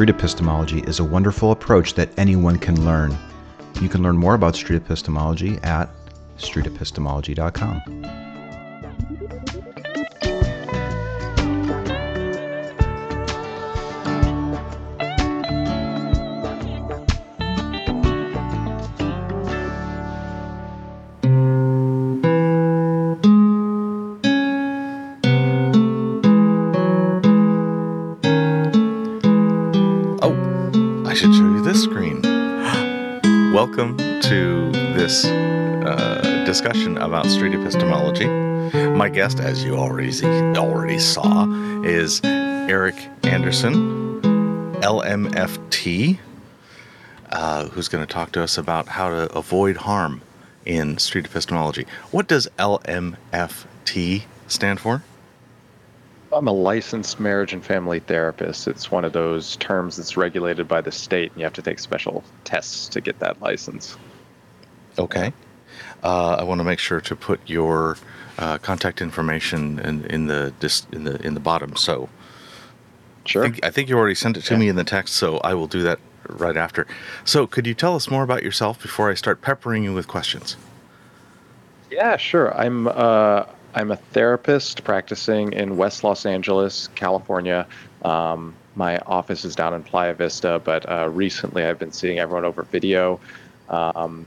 street epistemology is a wonderful approach that anyone can learn. You can learn more about street epistemology at streetepistemology.com. guest, as you already already saw, is Erik Anderson, LMFT, uh, who's going to talk to us about how to avoid harm in street epistemology. What does LMFT stand for? I'm a licensed marriage and family therapist. It's one of those terms that's regulated by the state, and you have to take special tests to get that license. Okay. Uh, I want to make sure to put your uh, contact information in, in the dis, in the in the bottom. So Sure. I think, I think you already sent it to Yeah. me in the text, so I will do that right after. So, could you tell us more about yourself before I start peppering you with questions? Yeah, sure. I'm uh, I'm a therapist practicing in West Los Angeles, California. Um, my office is down in Playa Vista, but uh, recently I've been seeing everyone over video. Um,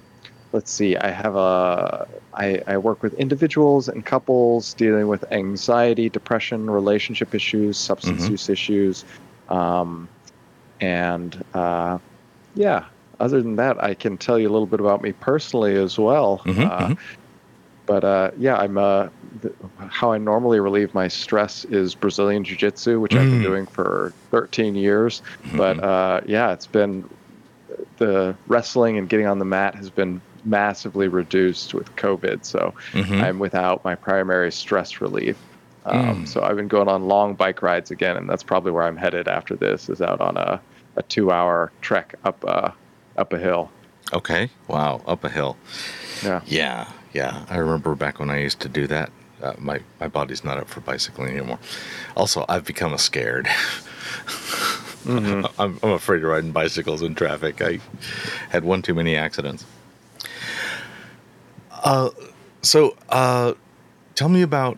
let's see. I have a I, I work with individuals and couples dealing with anxiety, depression, relationship issues, substance Mhm. use issues, um, and uh, yeah. Other than that, I can tell you a little bit about me personally as well. Mhm, uh, mhm. but uh, yeah, I'm uh, th- how I normally relieve my stress is Brazilian Jiu Jitsu, which I've been Mm. doing for 13 years. But uh, yeah, it's been the wrestling and getting on the mat has been massively reduced with COVID. So Mhm. I'm without my primary stress relief. Um, Mm. So I've been going on long bike rides again, and that's probably where I'm headed after this. Is out on a, a two-hour trek up uh, up a hill. Okay. Wow. Up a hill. Yeah. Yeah. Yeah. I remember back when I used to do that. Uh, my my body's not up for bicycling anymore. Also, I've become a scared. Mhm. I'm, I'm afraid of riding bicycles in traffic. I had one too many accidents. Uh, so uh, tell me about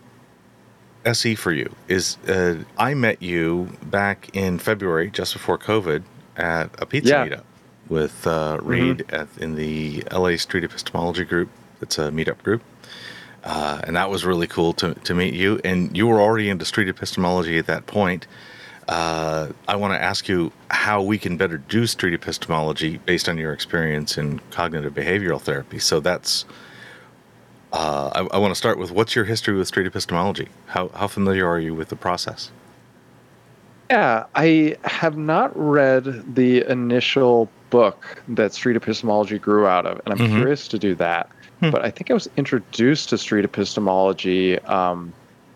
SE for you. Is uh, I met you back in February, just before COVID, at a pizza Yeah. meetup with uh, Reed at, in the LA Street Epistemology group. It's a meetup group. Uh, and that was really cool to, to meet you. And you were already into street epistemology at that point. Uh, I want to ask you how we can better do street epistemology based on your experience in cognitive behavioral therapy. So that's, uh, I, I want to start with what's your history with street epistemology? How, how familiar are you with the process? Yeah, I have not read the initial book that street epistemology grew out of, and I'm Mhm. curious to do that. Hmm. But I think I was introduced to street epistemology um,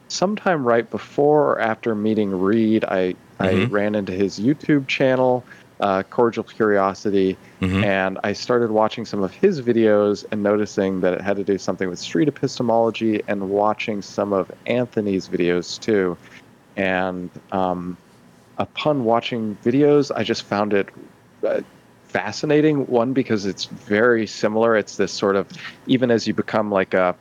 sometime right before or after meeting Reed. I, I Mhm. ran into his YouTube channel, uh, Cordial Curiosity, Mhm. and I started watching some of his videos and noticing that it had to do something with street epistemology and watching some of Anthony's videos too. And um, upon watching videos, I just found it uh, fascinating. One, because it's very similar. It's this sort of, even as you become like a,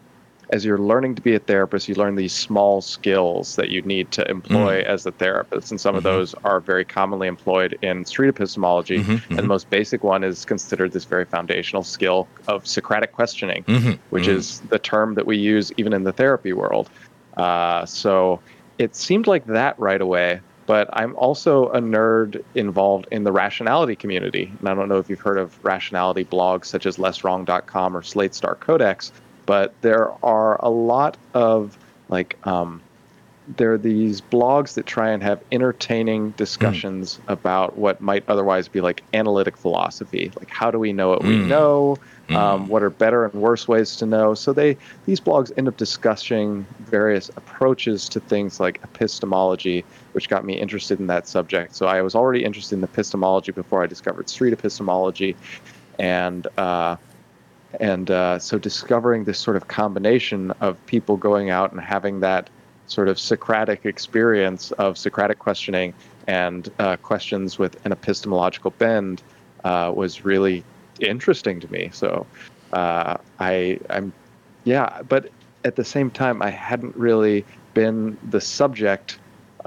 as you're learning to be a therapist, you learn these small skills that you need to employ as a therapist. And some of Mhm. those are very commonly employed in street epistemology. Mhm, And mhm. the most basic one is considered this very foundational skill of Socratic questioning Mhm, which mhm. is the term that we use even in the therapy world. Uh, so it seemed like that right away. But I'm also a nerd involved in the rationality community. And I don't know if you've heard of rationality blogs such as lesswrong.com or Slate Star Codex, but there are a lot of like, um, there are these blogs that try and have entertaining discussions about what might otherwise be like analytic philosophy. Like, how do we know what we Mm. know? Mhm. um, what are better and worse ways to know. So they these blogs end up discussing various approaches to things like epistemology, which got me interested in that subject. So I was already interested in epistemology before I discovered street epistemology, and uh, and uh, so discovering this sort of combination of people going out and having that sort of Socratic experience of Socratic questioning and uh, questions with an epistemological bend uh, was really interesting to me. So uh, I, I'm, yeah, but at the same time, I hadn't really been the subject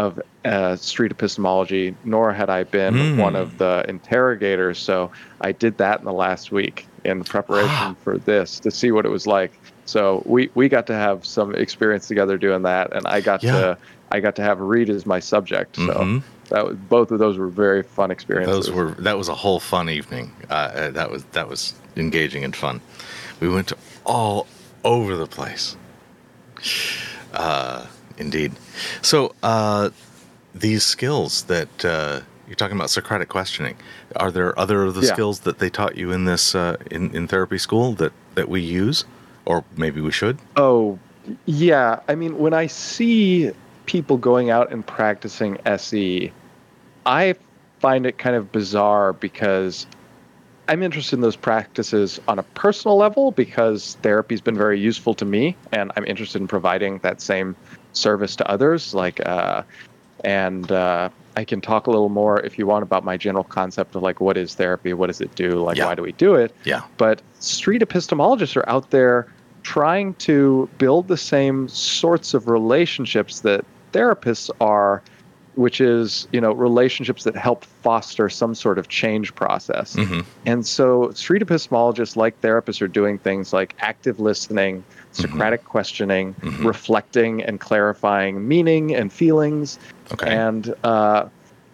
of uh, street epistemology, nor had I been Mm. one of the interrogators. So I did that in the last week in preparation for this to see what it was like. So we, we got to have some experience together doing that, and I got Yeah. to I got to have Reed as my subject. So Mhm. that was both of those were very fun experiences. Those were that was a whole fun evening. Uh, Uh, that was that was engaging and fun. We went to all over the place. Uh, indeed. So uh, these skills that uh, you're talking about Socratic questioning, are there other of the Yeah. skills that they taught you in this uh, in in therapy school that that we use, or maybe we should? Oh, yeah. I mean, when I see people going out and practicing SE, I find it kind of bizarre because I'm interested in those practices on a personal level because therapy's been very useful to me, and I'm interested in providing that same service to others. Like, uh, and uh, I can talk a little more if you want about my general concept of like what is therapy, what does it do, like Yeah. why do we do it Yeah. but street epistemologists are out there trying to build the same sorts of relationships that therapists are which is you know relationships that help foster some sort of change process hmm and so street epistemologists like therapists are doing things like active listening socratic questioning Mhm. reflecting and clarifying meaning and feelings Okay. and uh,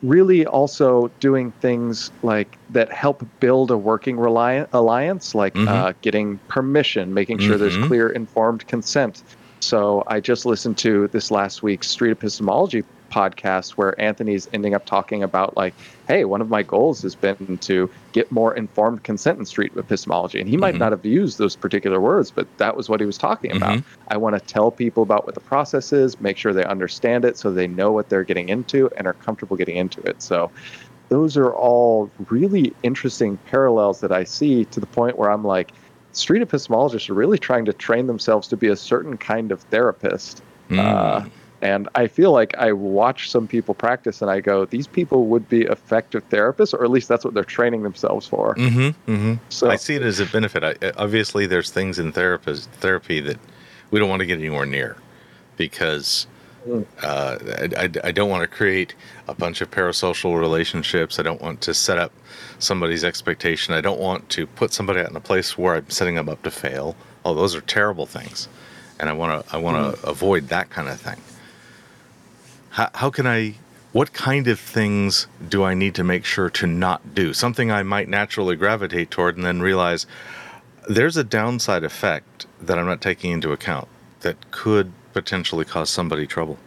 really also doing things like that help build a working reliant alliance, like Mhm. uh, getting permission, making sure there's Mhm. clear informed consent. So I just listened to this last week's Street Epistemology podcast where Anthony's ending up talking about like, hey, one of my goals has been to get more informed consent in street epistemology. And he might Mhm. not have used those particular words, but that was what he was talking about. Mhm. I want to tell people about what the process is, make sure they understand it so they know what they're getting into and are comfortable getting into it. So those are all really interesting parallels that I see to the point where I'm like, street epistemologists are really trying to train themselves to be a certain kind of therapist. Mm. Uh, and I feel like I watch some people practice and I go, these people would be effective therapists, or at least that's what they're training themselves for. Mm-hmm, mm-hmm. So I see it as a benefit. I, obviously, there's things in therapist, therapy that we don't want to get anywhere near because Mm. uh, I, I, I don't want to create a bunch of parasocial relationships. I don't want to set up somebody's expectation. I don't want to put somebody out in a place where I'm setting them up to fail. Oh, those are terrible things, and I want to I want to avoid that kind of thing. How, how can I? What kind of things do I need to make sure to not do? Something I might naturally gravitate toward, and then realize there's a downside effect that I'm not taking into account that could potentially cause somebody trouble.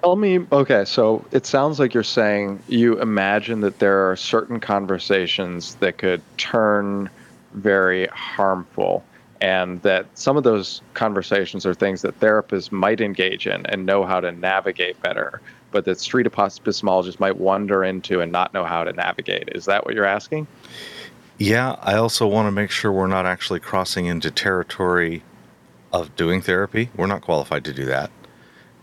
Tell me, okay, so it sounds like you're saying you imagine that there are certain conversations that could turn very harmful, and that some of those conversations are things that therapists might engage in and know how to navigate better, but that street epistemologists might wander into and not know how to navigate. Is that what you're asking? Yeah, I also want to make sure we're not actually crossing into territory of doing therapy. We're not qualified to do that.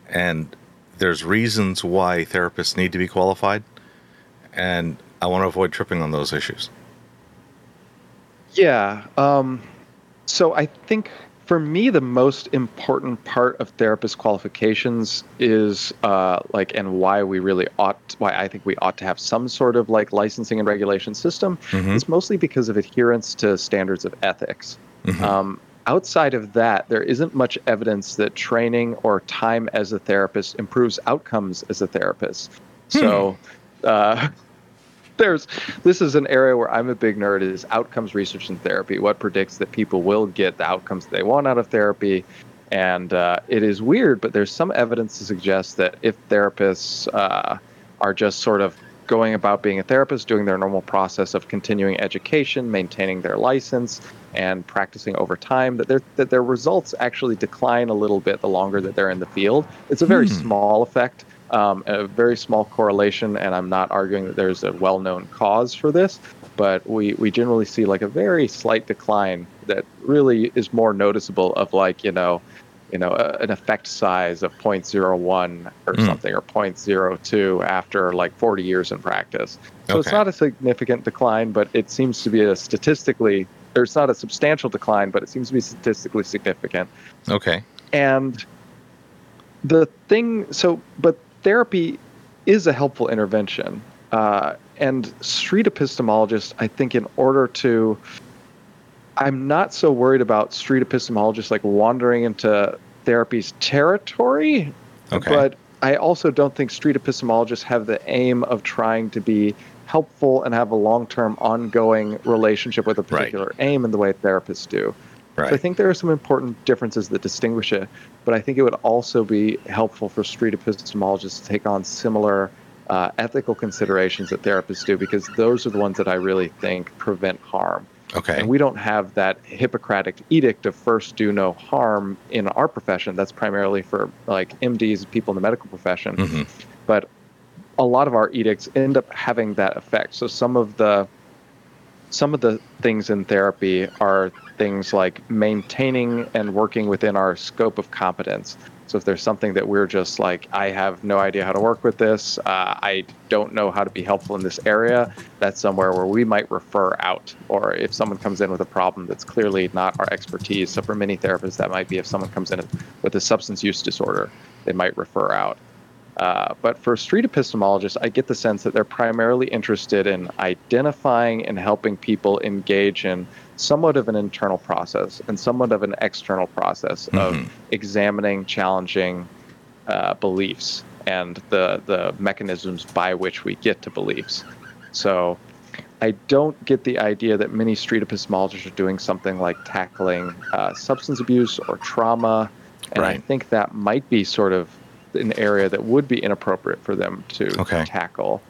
And there's reasons why therapists need to be qualified. And I want to avoid tripping on those issues. Yeah. Um, so I think for me, the most important part of therapist qualifications is uh, like, and why we really ought, why I think we ought to have some sort of like licensing and regulation system Mhm. is mostly because of adherence to standards of ethics. Mhm. Um, outside of that, there isn't much evidence that training or time as a therapist improves outcomes as a therapist. So, uh, there's this is an area where I'm a big nerd is outcomes research and therapy. What predicts that people will get the outcomes they want out of therapy? And uh, it is weird, but there's some evidence to suggest that if therapists uh, are just sort of going about being a therapist, doing their normal process of continuing education, maintaining their license, and practicing over time, that their that their results actually decline a little bit the longer that they're in the field. It's a very Hmm. small effect, um, a very small correlation, and I'm not arguing that there's a well-known cause for this, but we we generally see like a very slight decline that really is more noticeable of like you know you know, a, an effect size of 0.01 or Mm. something, or 0.02 after like 40 years in practice. So it's not a significant decline, but it seems to be a statistically, there's not a substantial decline, but it seems to be statistically significant. Okay. And the thing, so, but therapy is a helpful intervention. Uh, and street epistemologists, I think, in order to, I'm not so worried about street epistemologists like wandering into therapy's territory, Okay. but I also don't think street epistemologists have the aim of trying to be helpful and have a long term ongoing relationship with a Right. particular aim in the way therapists do. Right. So I think there are some important differences that distinguish it, but I think it would also be helpful for street epistemologists to take on similar uh, ethical considerations that therapists do, because those are the ones that I really think prevent harm. okay. And we don't have that Hippocratic edict of first do no harm in our profession. That's primarily for like MDs, people in the medical profession. Mhm. But a lot of our edicts end up having that effect. So some of the some of the things in therapy are things like maintaining and working within our scope of competence. So if there's something that we're just like, I have no idea how to work with this, uh, I don't know how to be helpful in this area, that's somewhere where we might refer out. Or if someone comes in with a problem that's clearly not our expertise. So for many therapists, that might be if someone comes in with a substance use disorder, they might refer out. Uh, but for street epistemologists, I get the sense that they're primarily interested in identifying and helping people engage in somewhat of an internal process and somewhat of an external process Mhm. of examining, challenging uh, beliefs and the the mechanisms by which we get to beliefs. So I don't get the idea that many street epistemologists are doing something like tackling uh, substance abuse or trauma, and I think that might be sort of an area that would be inappropriate for them to Okay. tackle.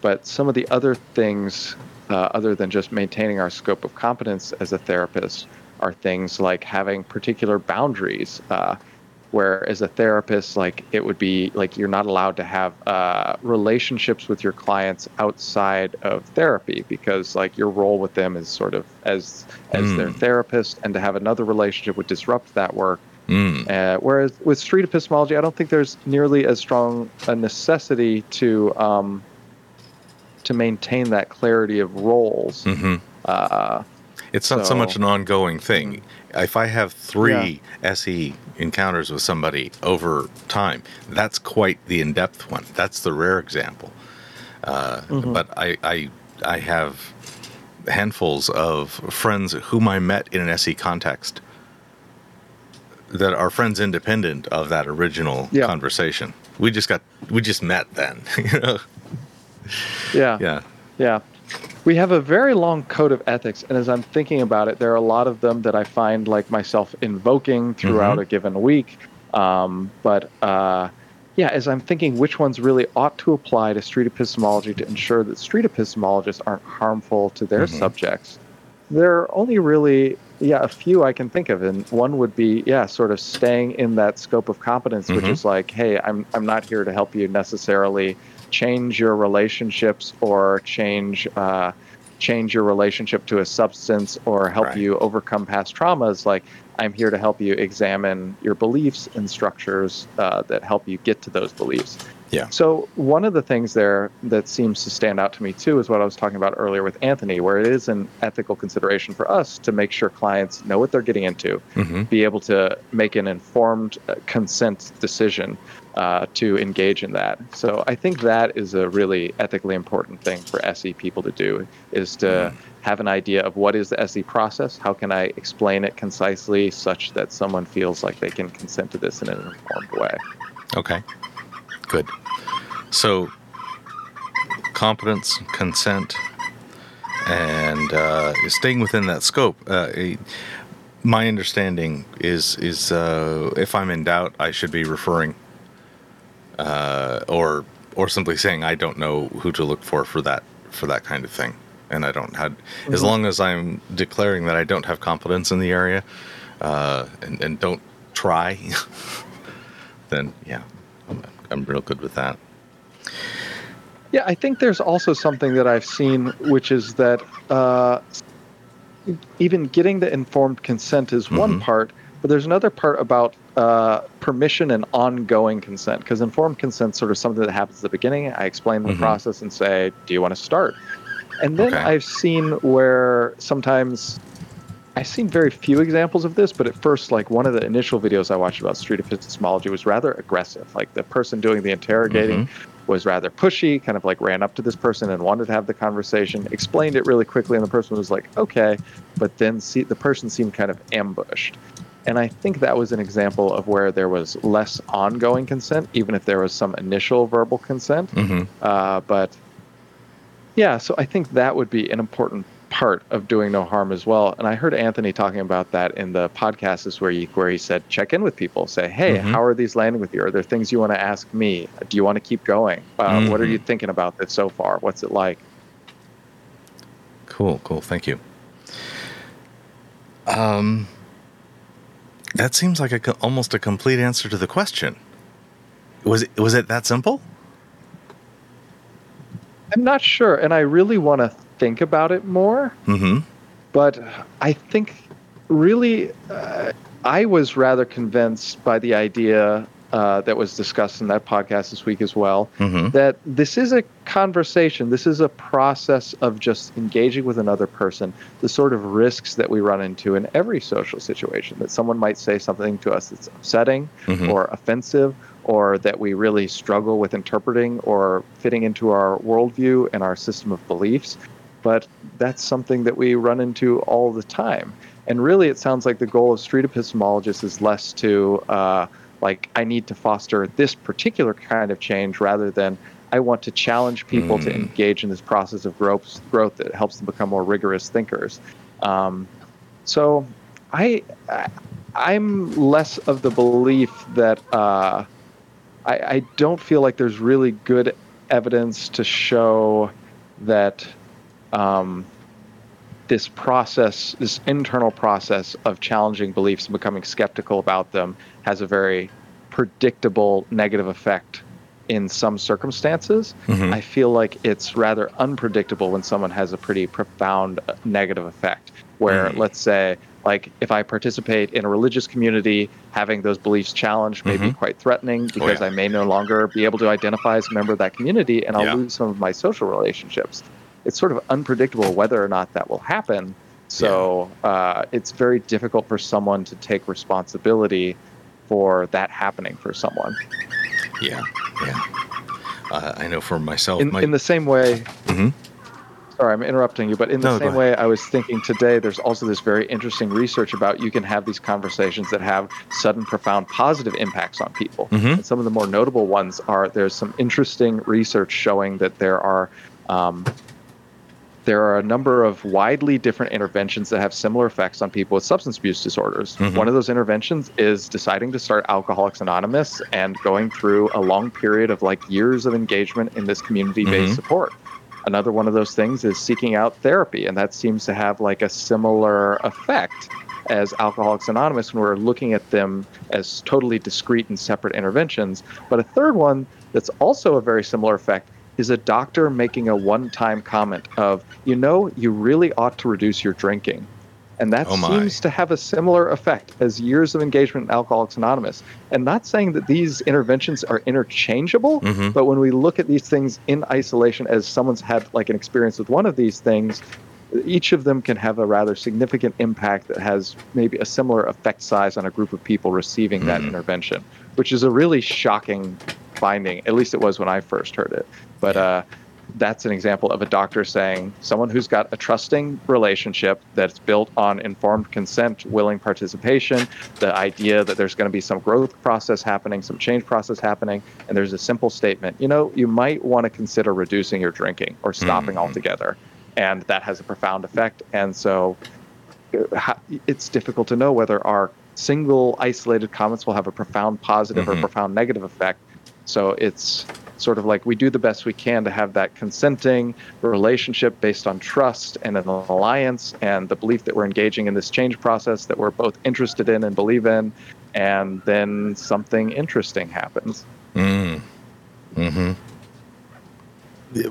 But some of the other things, uh, other than just maintaining our scope of competence as a therapist, are things like having particular boundaries. Uh, where as a therapist, like it would be like you're not allowed to have uh, relationships with your clients outside of therapy because like your role with them is sort of as as their Mm. therapist, and to have another relationship would disrupt that work. Mm. Uh, whereas with street epistemology, I don't think there's nearly as strong a necessity to um, to maintain that clarity of roles. hmm Uh, It's not so, much an ongoing thing. If I have three SE encounters with somebody over time, that's quite the in-depth one. That's the rare example. Uh, Mhm. But I, I, I have handfuls of friends whom I met in an SE context that are friends independent of that original Yeah. conversation. We just got, we just met then. you know? Yeah. Yeah. Yeah. We have a very long code of ethics, and as I'm thinking about it, there are a lot of them that I find like myself invoking throughout Mhm. a given week. Um, but uh, yeah, as I'm thinking which ones really ought to apply to street epistemology to ensure that street epistemologists aren't harmful to their Mhm. subjects, there are only really yeah a few I can think of, and one would be yeah sort of staying in that scope of competence, which Mhm. is like, hey, I'm I'm not here to help you necessarily change your relationships or change uh, change your relationship to a substance or help Right. you overcome past traumas. Like I'm here to help you examine your beliefs and structures uh, that help you get to those beliefs. Yeah. So one of the things there that seems to stand out to me too is what I was talking about earlier with Anthony, where it is an ethical consideration for us to make sure clients know what they're getting into, hmm be able to make an informed uh, consent decision uh, to engage in that. So I think that is a really ethically important thing for SE people to do is to Mm. have an idea of what is the SE process, how can I explain it concisely such that someone feels like they can consent to this in an informed way. Okay. Good. So, competence, consent, and uh, staying within that scope. Uh, a- my understanding is is uh, if I'm in doubt, I should be referring, uh, or or simply saying I don't know who to look for for that for that kind of thing, and I don't have as Mhm. long as I'm declaring that I don't have competence in the area, uh, and and don't try. then yeah, I'm, real good with that. Yeah, I think there's also something that I've seen, which is that uh, even getting the informed consent is one Mhm. part, But there's another part about uh, permission and ongoing consent, because informed consent sort of something that happens at the beginning. I explain the Mhm. process and say, "Do you want to start?" And then Okay. I've seen where sometimes I've seen very few examples of this, but at first, like one of the initial videos I watched about street epistemology was rather aggressive. Like the person doing the interrogating was rather pushy, kind of like ran up to this person and wanted to have the conversation, explained it really quickly, and the person was like, okay, but then see, the person seemed kind of ambushed. And I think that was an example of where there was less ongoing consent, even if there was some initial verbal consent. hmm Uh, but yeah, so I think that would be an important part of doing no harm as well. And I heard Anthony talking about that in the podcast is where he where he said check in with people, say, hey, Mhm. how are these landing with you? Are there things you want to ask me? Do you want to keep going? Uh, What are you thinking about this so far? What's it like? Cool, cool. Thank you. Um, that seems like a almost a complete answer to the question. Was it was it that simple? I'm not sure, and I really want to think about it more. Mm-hmm. but I think really uh, I was rather convinced by the idea uh, that was discussed in that podcast this week as well Mm-hmm. that this is a conversation, this is a process of just engaging with another person, the sort of risks that we run into in every social situation. That someone might say something to us that's upsetting Mhm. or offensive, or that we really struggle with interpreting or fitting into our worldview and our system of beliefs. But that's something that we run into all the time. And really, it sounds like the goal of street epistemologists is less to, uh, like, I need to foster this particular kind of change rather than I want to challenge people to Mm. engage in this process of growth, growth that helps them become more rigorous thinkers. Um, so I, I, I'm less of the belief that uh, I, I don't feel like there's really good evidence to show that um, this process, this internal process of challenging beliefs and becoming skeptical about them, has a very predictable negative effect in some circumstances. Mhm. I feel like it's rather unpredictable when someone has a pretty profound uh, negative effect. Where, Mm. let's say, like if I participate in a religious community, having those beliefs challenged may be Mhm. quite threatening because yeah. I may no longer be able to identify as a member of that community and I'll Yeah. lose some of my social relationships. It's sort of unpredictable whether or not that will happen. So uh, it's very difficult for someone to take responsibility for that happening for someone. Yeah, yeah. Uh, I know for myself, In, my, in the same way, Mhm. sorry, I'm interrupting you, but in the No, same way, I was thinking today, there's also this very interesting research about you can have these conversations that have sudden, profound positive impacts on people. Mhm. And some of the more notable ones are there's some interesting research showing that there are. Um, there are a number of widely different interventions that have similar effects on people with substance abuse disorders. Mhm. One of those interventions is deciding to start Alcoholics Anonymous and going through a long period of like years of engagement in this community based Mhm. support. Another one of those things is seeking out therapy, and that seems to have like a similar effect as Alcoholics Anonymous when we're looking at them as totally discrete and separate interventions. But a third one that's also a very similar effect is a doctor making a one time comment of, you know, you really ought to reduce your drinking. And that Oh seems to have a similar effect as years of engagement in Alcoholics Anonymous. And not saying that these interventions are interchangeable, Mhm. but when we look at these things in isolation as someone's had like an experience with one of these things, each of them can have a rather significant impact that has maybe a similar effect size on a group of people receiving that Mhm. intervention, which is a really shocking finding. At least it was when I first heard it. But uh, that's an example of a doctor saying someone who's got a trusting relationship that's built on informed consent, willing participation, the idea that there's going to be some growth process happening, some change process happening, and there's a simple statement, you know, you might want to consider reducing your drinking or stopping Mhm. altogether. And that has a profound effect. And so uh, it's difficult to know whether our single isolated comments will have a profound positive or Mhm. profound negative effect. So it's sort of like we do the best we can to have that consenting relationship based on trust and an alliance and the belief that we're engaging in this change process that we're both interested in and believe in. And then something interesting happens. Mm. hmm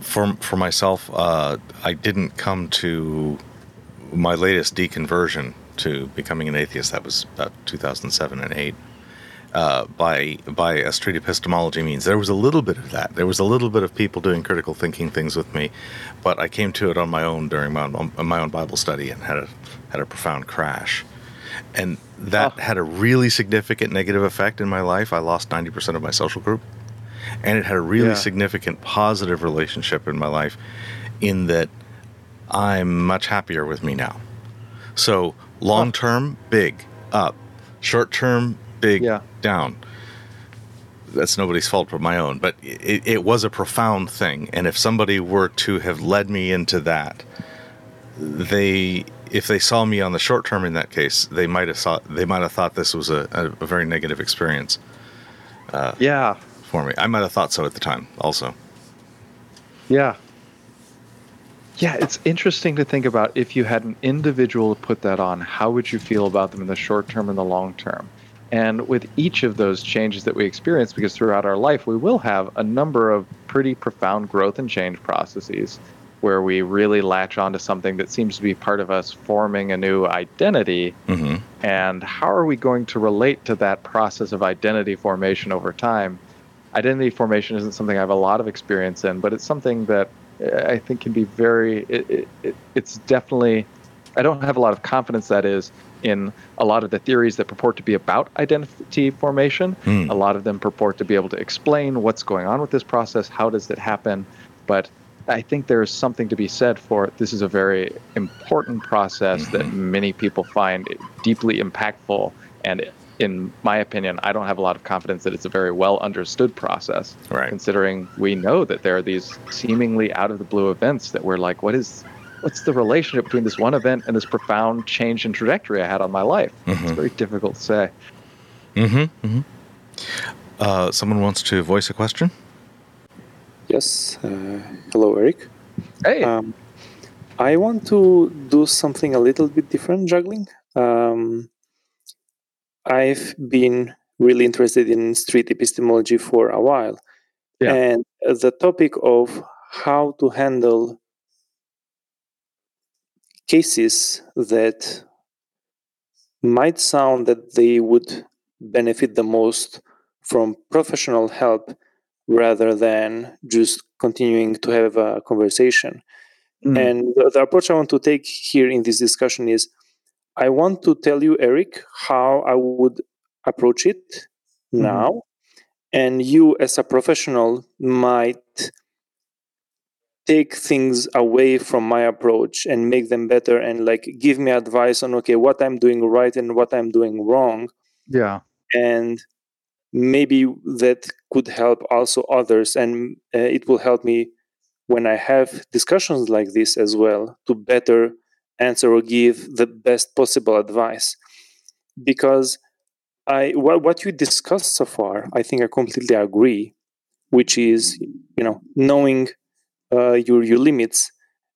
For for myself, uh, I didn't come to my latest deconversion to becoming an atheist. That was about 2007 and 8. Uh, by by a street epistemology means there was a little bit of that. There was a little bit of people doing critical thinking things with me, but I came to it on my own during my own, my own Bible study and had a had a profound crash, and that oh. had a really significant negative effect in my life. I lost ninety percent of my social group, and it had a really yeah. significant positive relationship in my life, in that I'm much happier with me now. So long term, big up. Short term, big yeah. down. That's nobody's fault but my own. But it, it was a profound thing, and if somebody were to have led me into that, they if they saw me on the short term in that case, they might have thought they might have thought this was a, a, a very negative experience. Uh, yeah, for me, I might have thought so at the time, also. Yeah, yeah, it's interesting to think about if you had an individual to put that on, how would you feel about them in the short term and the long term? And with each of those changes that we experience, because throughout our life we will have a number of pretty profound growth and change processes where we really latch onto something that seems to be part of us forming a new identity. Mm-hmm. And how are we going to relate to that process of identity formation over time? Identity formation isn't something I have a lot of experience in, but it's something that I think can be very. It, it, it's definitely. I don't have a lot of confidence that is in a lot of the theories that purport to be about identity formation. Mm. A lot of them purport to be able to explain what's going on with this process, how does it happen, but I think there's something to be said for this is a very important process mm-hmm. that many people find deeply impactful and in my opinion, I don't have a lot of confidence that it's a very well understood process. Right. Considering we know that there are these seemingly out of the blue events that we're like, what is, what's the relationship between this one event and this profound change in trajectory I had on my life? Mm-hmm. It's very difficult to say. Mm-hmm. mm-hmm. Uh, someone wants to voice a question. Yes. Uh, hello, Erik. Hey. Um, I want to do something a little bit different juggling. Um, I've been really interested in street epistemology for a while. Yeah. And the topic of how to handle cases that might sound that they would benefit the most from professional help rather than just continuing to have a conversation. Mm. And the, the approach I want to take here in this discussion is I want to tell you, Erik, how I would approach it mm-hmm. now. And you, as a professional, might take things away from my approach and make them better and like give me advice on okay what i'm doing right and what i'm doing wrong. Yeah. And maybe that could help also others and uh, it will help me when i have discussions like this as well to better answer or give the best possible advice. Because i what, what you discussed so far i think i completely agree which is you know knowing your your limits.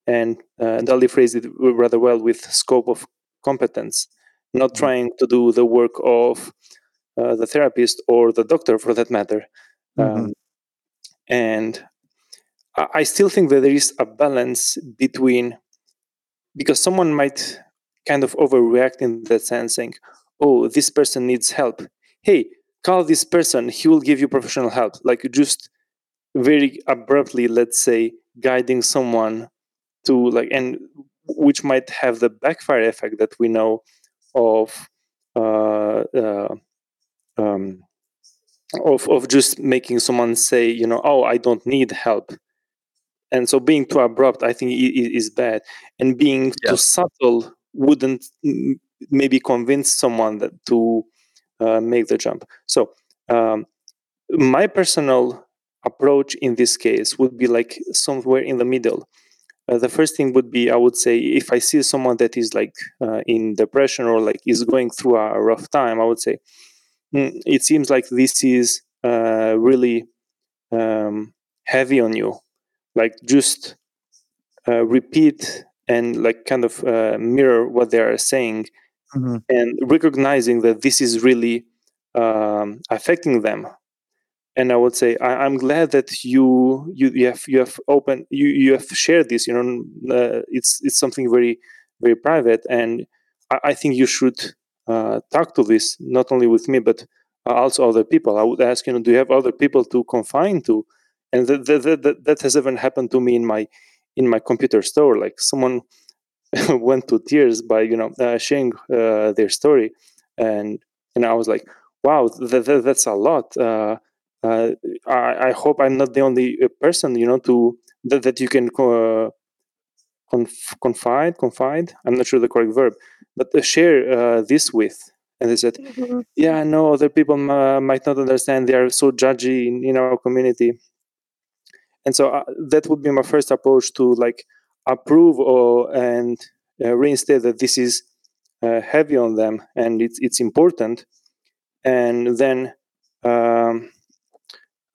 And uh, Dali phrased it rather well with scope of competence not mm-hmm. trying to do the work of uh, the therapist or the doctor for that matter. Mm-hmm. um, and I still think that there is a balance between because someone might kind of overreact in that sense saying oh this person needs help. Hey call this person. He will give you professional help. Like just very abruptly let's say guiding someone to like and which might have the backfire effect that we know of uh, uh, um, of of just making someone say you know oh i don't need help. And so being too abrupt i think is bad. And being yeah. too subtle wouldn't maybe convince someone that to uh, make the jump. So um, my personal approach in this case would be like somewhere in the middle. Uh, the first thing would be i would say if i see someone that is like uh, in depression or like is going through a rough time i would say mm, it seems like this is uh, really um, heavy on you. Like just uh, repeat and like kind of uh, mirror what they are saying mm-hmm. and recognizing that this is really um, affecting them and i would say I, am glad that you, you you have you have open you you have shared this you know uh, it's it's something very very private and I, I think you should uh, talk to this not only with me but also other people. I would ask, you know, do you have other people to confine to? And that that, that, that has even happened to me in my in my computer store. Like someone went to tears by you know uh, sharing uh, their story, and and I was like, wow, that, that that's a lot. Uh, I, I, hope I'm not the only uh, person, you know, to that, that you can uh, conf- confide, confide. I'm not sure the correct verb, but share this with. And they said, mm-hmm. yeah, no, other people m- might not understand. They are so judgy in, in our community. And so uh, that would be my first approach to like approve or and uh, reinstate that this is uh, heavy on them and it's it's important, and then um,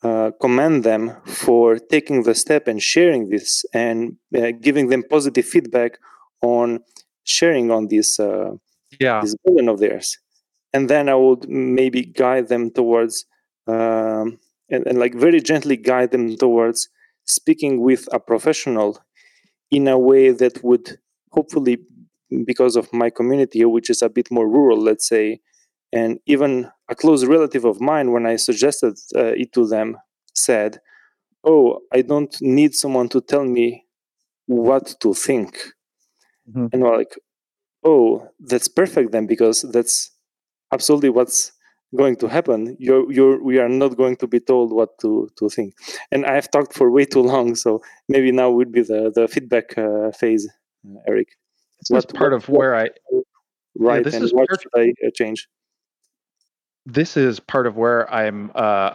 uh, commend them for taking the step and sharing this and uh, giving them positive feedback on sharing on this uh, yeah. this burden of theirs. And then i would maybe guide them towards um, and, and like very gently guide them towards speaking with a professional in a way that would hopefully because of my community which is a bit more rural let's say and even a close relative of mine when i suggested uh, it to them said oh i don't need someone to tell me what to think. Mm-hmm. and we're like oh that's perfect then because that's absolutely what's going to happen. You're, you're we are not going to be told what to to think. And i've talked for way too long so maybe now would be the the feedback uh, phase uh, Erik. This what, part what, of where i right yeah, this and is what should i uh, change this is part of where i'm uh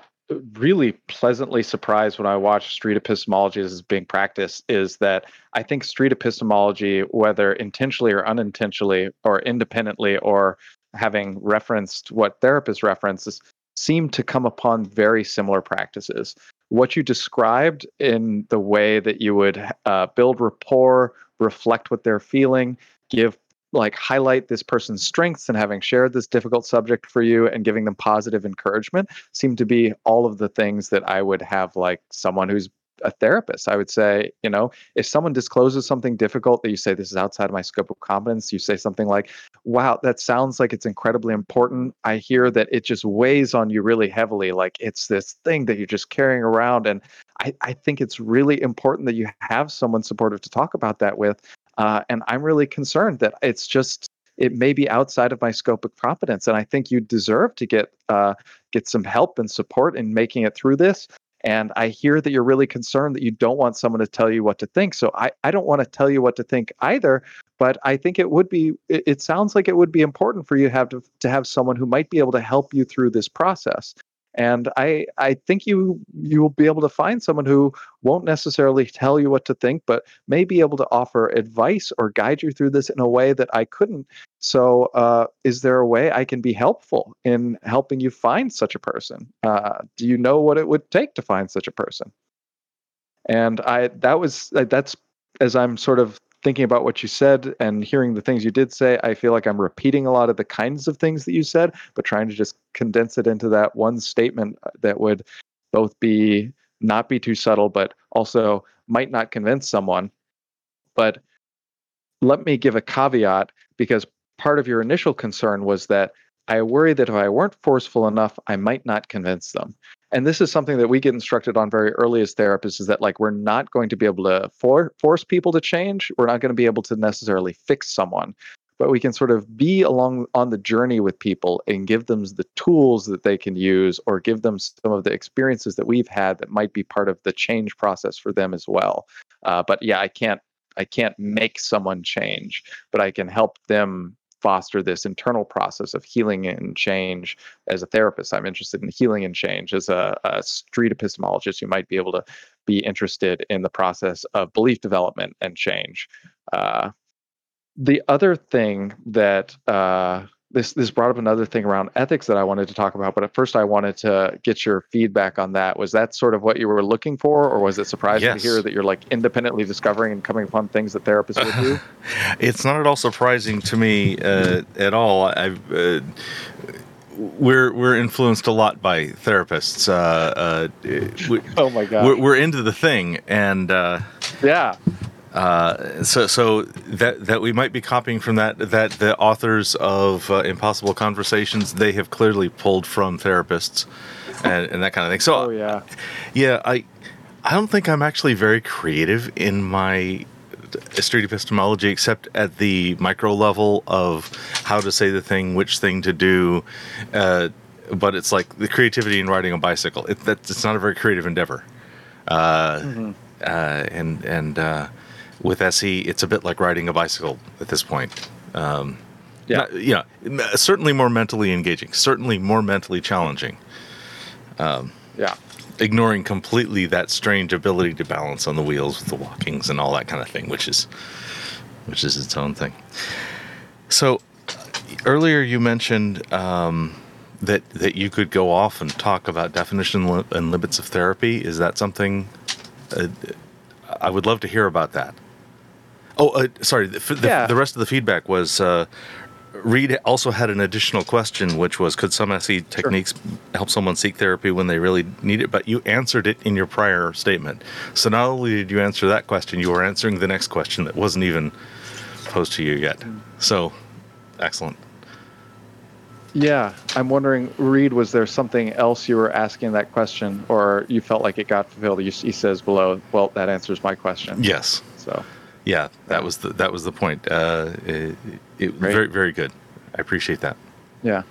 really pleasantly surprised when I watch street epistemology as being practiced is that I think street epistemology, whether intentionally or unintentionally, or independently, or having referenced what therapists references seem to come upon very similar practices. What you described in the way that you would uh, build rapport, reflect what they're feeling, give like highlight this person's strengths and having shared this difficult subject for you and giving them positive encouragement seem to be all of the things that I would have like someone who's a therapist. I would say, you know, if someone discloses something difficult that you say this is outside of my scope of competence, you say something like, "Wow, that sounds like it's incredibly important." I hear that it just weighs on you really heavily, like it's this thing that you're just carrying around, and I, I think it's really important that you have someone supportive to talk about that with. Uh, and I'm really concerned that it's just it may be outside of my scope of competence, and I think you deserve to get uh, get some help and support in making it through this. And I hear that you're really concerned that you don't want someone to tell you what to think. So I, I don't want to tell you what to think either, but I think it would be, it, it sounds like it would be important for you to have to, to have someone who might be able to help you through this process and i i think you you will be able to find someone who won't necessarily tell you what to think but may be able to offer advice or guide you through this in a way that i couldn't. So uh, is there a way i can be helpful in helping you find such a person? Uh, do you know what it would take to find such a person? And i that was that's as i'm sort of thinking about what you said and hearing the things you did say, I feel like I'm repeating a lot of the kinds of things that you said, but trying to just condense it into that one statement uh, that would both be not be too subtle, but also might not convince someone. But let me give a caveat because part of your initial concern was that I worry that if I weren't forceful enough, I might not convince them and this is something that we get instructed on very early as therapists is that like we're not going to be able to for, force people to change. We're not going to be able to necessarily fix someone. But we can sort of be along on the journey with people and give them the tools that they can use or give them some of the experiences that we've had that might be part of the change process for them as well. Uh, but yeah i can't i can't make someone change but i can help them foster this internal process of healing and change as a therapist. I'm interested in healing and change as a, a street epistemologist. You might be able to be interested in the process of belief development and change. Uh, the other thing that uh, this this brought up another thing around ethics that I wanted to talk about. But at first, I wanted to get your feedback on that. Was that sort of what you were looking for, or was it surprising yes. to hear that you're like independently discovering and coming upon things that therapists would do? it's not at all surprising to me uh, at all. I've. Uh, we're we're influenced a lot by therapists. Uh, uh we, oh my god, we're, we're, into the thing, and uh, yeah, Uh, so, so that that we might be copying from that. That the authors of uh, Impossible Conversations they have clearly pulled from therapists and, and that kind of thing. So, Oh yeah. yeah, I I don't think I'm actually very creative in my street epistemology, except at the micro level of how to say the thing, which thing to do. Uh, but it's like the creativity in riding a bicycle. It, that's it's not a very creative endeavor. Uh, Mhm. uh, and and uh, with SE, it's a bit like riding a bicycle at this point. Um, Yeah. not- you know, certainly more mentally engaging, certainly more mentally challenging. Yeah. Ignoring completely that strange ability to balance on the wheels with the walkings and all that kind of thing, which is which is its own thing. So earlier you mentioned um, that that you could go off and talk about definition li- and limits of therapy. Is that something? Uh, I would love to hear about that. Oh, uh, sorry. The, the, Yeah. the rest of the feedback was uh, Reed also had an additional question, which was, could some SE techniques help someone seek therapy when they really need it? But you answered it in your prior statement. So not only did you answer that question, you were answering the next question that wasn't even posed to you yet. So, excellent. Yeah, I'm wondering, Reed, was there something else you were asking that question, or you felt like it got fulfilled? He says below, well, that answers my question. Yes. So, Yeah, that was the that was the point. Uh, it, it Great. very very good. I appreciate that. yeah.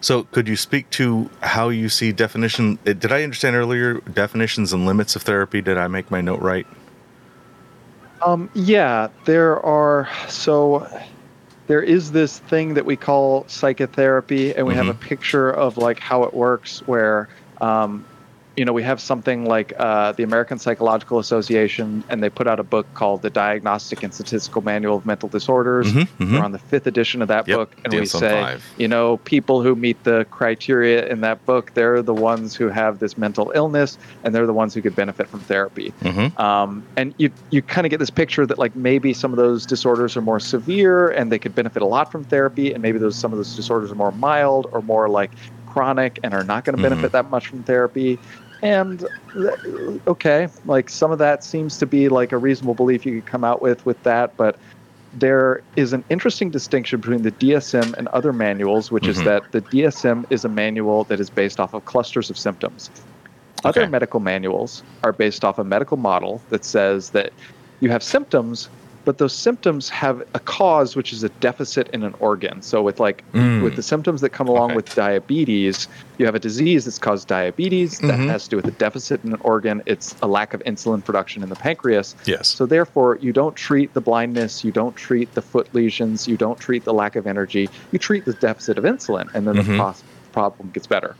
So, could you speak to how you see definition? uh, Did I understand earlier definitions and limits of therapy? Did I make my note right? Um, yeah, there are. So there is this thing that we call psychotherapy, and we have a Mhm. picture of like how it works, where um, you know we have something like uh, the American Psychological Association, and they put out a book called the Diagnostic and Statistical Manual of Mental Disorders. Mhm, mhm. We're on the fifth edition of that Yep, book, and we say, five. you know, people who meet the criteria in that book, they're the ones who have this mental illness, and they're the ones who could benefit from therapy. Mm-hmm. Um, and you you kind of get this picture that like maybe some of those disorders are more severe and they could benefit a lot from therapy, and maybe those some of those disorders are more mild or more like chronic and are not going to Mhm. benefit that much from therapy. And okay, like some of that seems to be like a reasonable belief you could come out with with that, but there is an interesting distinction between the DSM and other manuals, which Mhm. is that the DSM is a manual that is based off of clusters of symptoms. Other Okay. medical manuals are based off a medical model that says that you have symptoms, but those symptoms have a cause, which is a deficit in an organ. So with like Mm. with the symptoms that come along Okay. with diabetes, you have a disease that's caused diabetes that Mhm. has to do with a deficit in an organ. It's a lack of insulin production in the pancreas. Yes. So therefore, you don't treat the blindness, you don't treat the foot lesions, you don't treat the lack of energy. You treat the deficit of insulin, and then Mhm. the problem gets better.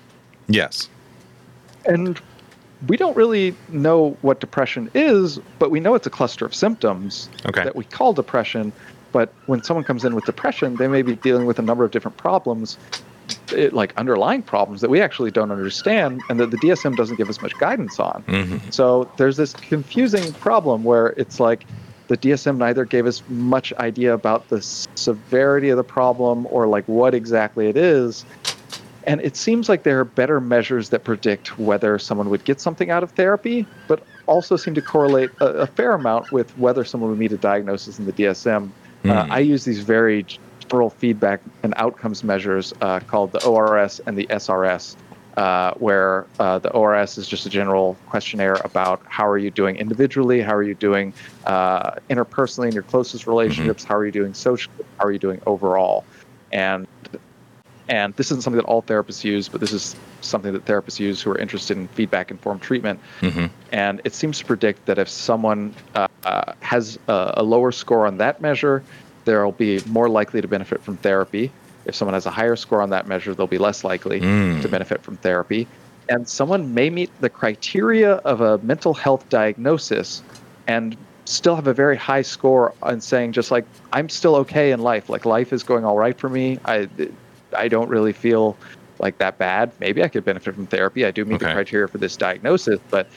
yes. And we don't really know what depression is, but we know it's a cluster of symptoms Okay. that we call depression. But when someone comes in with depression, they may be dealing with a number of different problems, it, like underlying problems that we actually don't understand and that the DSM doesn't give us much guidance on. hmm So there's this confusing problem where it's like the DSM neither gave us much idea about the severity of the problem or like what exactly it is. And it seems like there are better measures that predict whether someone would get something out of therapy, but also seem to correlate a, a fair amount with whether someone would meet a diagnosis in the DSM. Uh, Hmm. I use these very general feedback and outcomes measures uh, called the ORS and the SRS, uh, where uh, the ORS is just a general questionnaire about how are you doing individually, how are you doing uh, interpersonally in your closest relationships, how are you doing socially, how are you doing overall, and and this isn't something that all therapists use, but this is something that therapists use who are interested in feedback informed treatment. hmm And it seems to predict that if someone uh, uh, has a, a lower score on that measure, they'll be more likely to benefit from therapy. If someone has a higher score on that measure, they'll be less likely Mm. to benefit from therapy. And someone may meet the criteria of a mental health diagnosis and still have a very high score on saying just like I'm still okay in life. Like life is going all right for me. I I don't really feel like that bad. Maybe I could benefit from therapy. I do meet the criteria for this diagnosis, but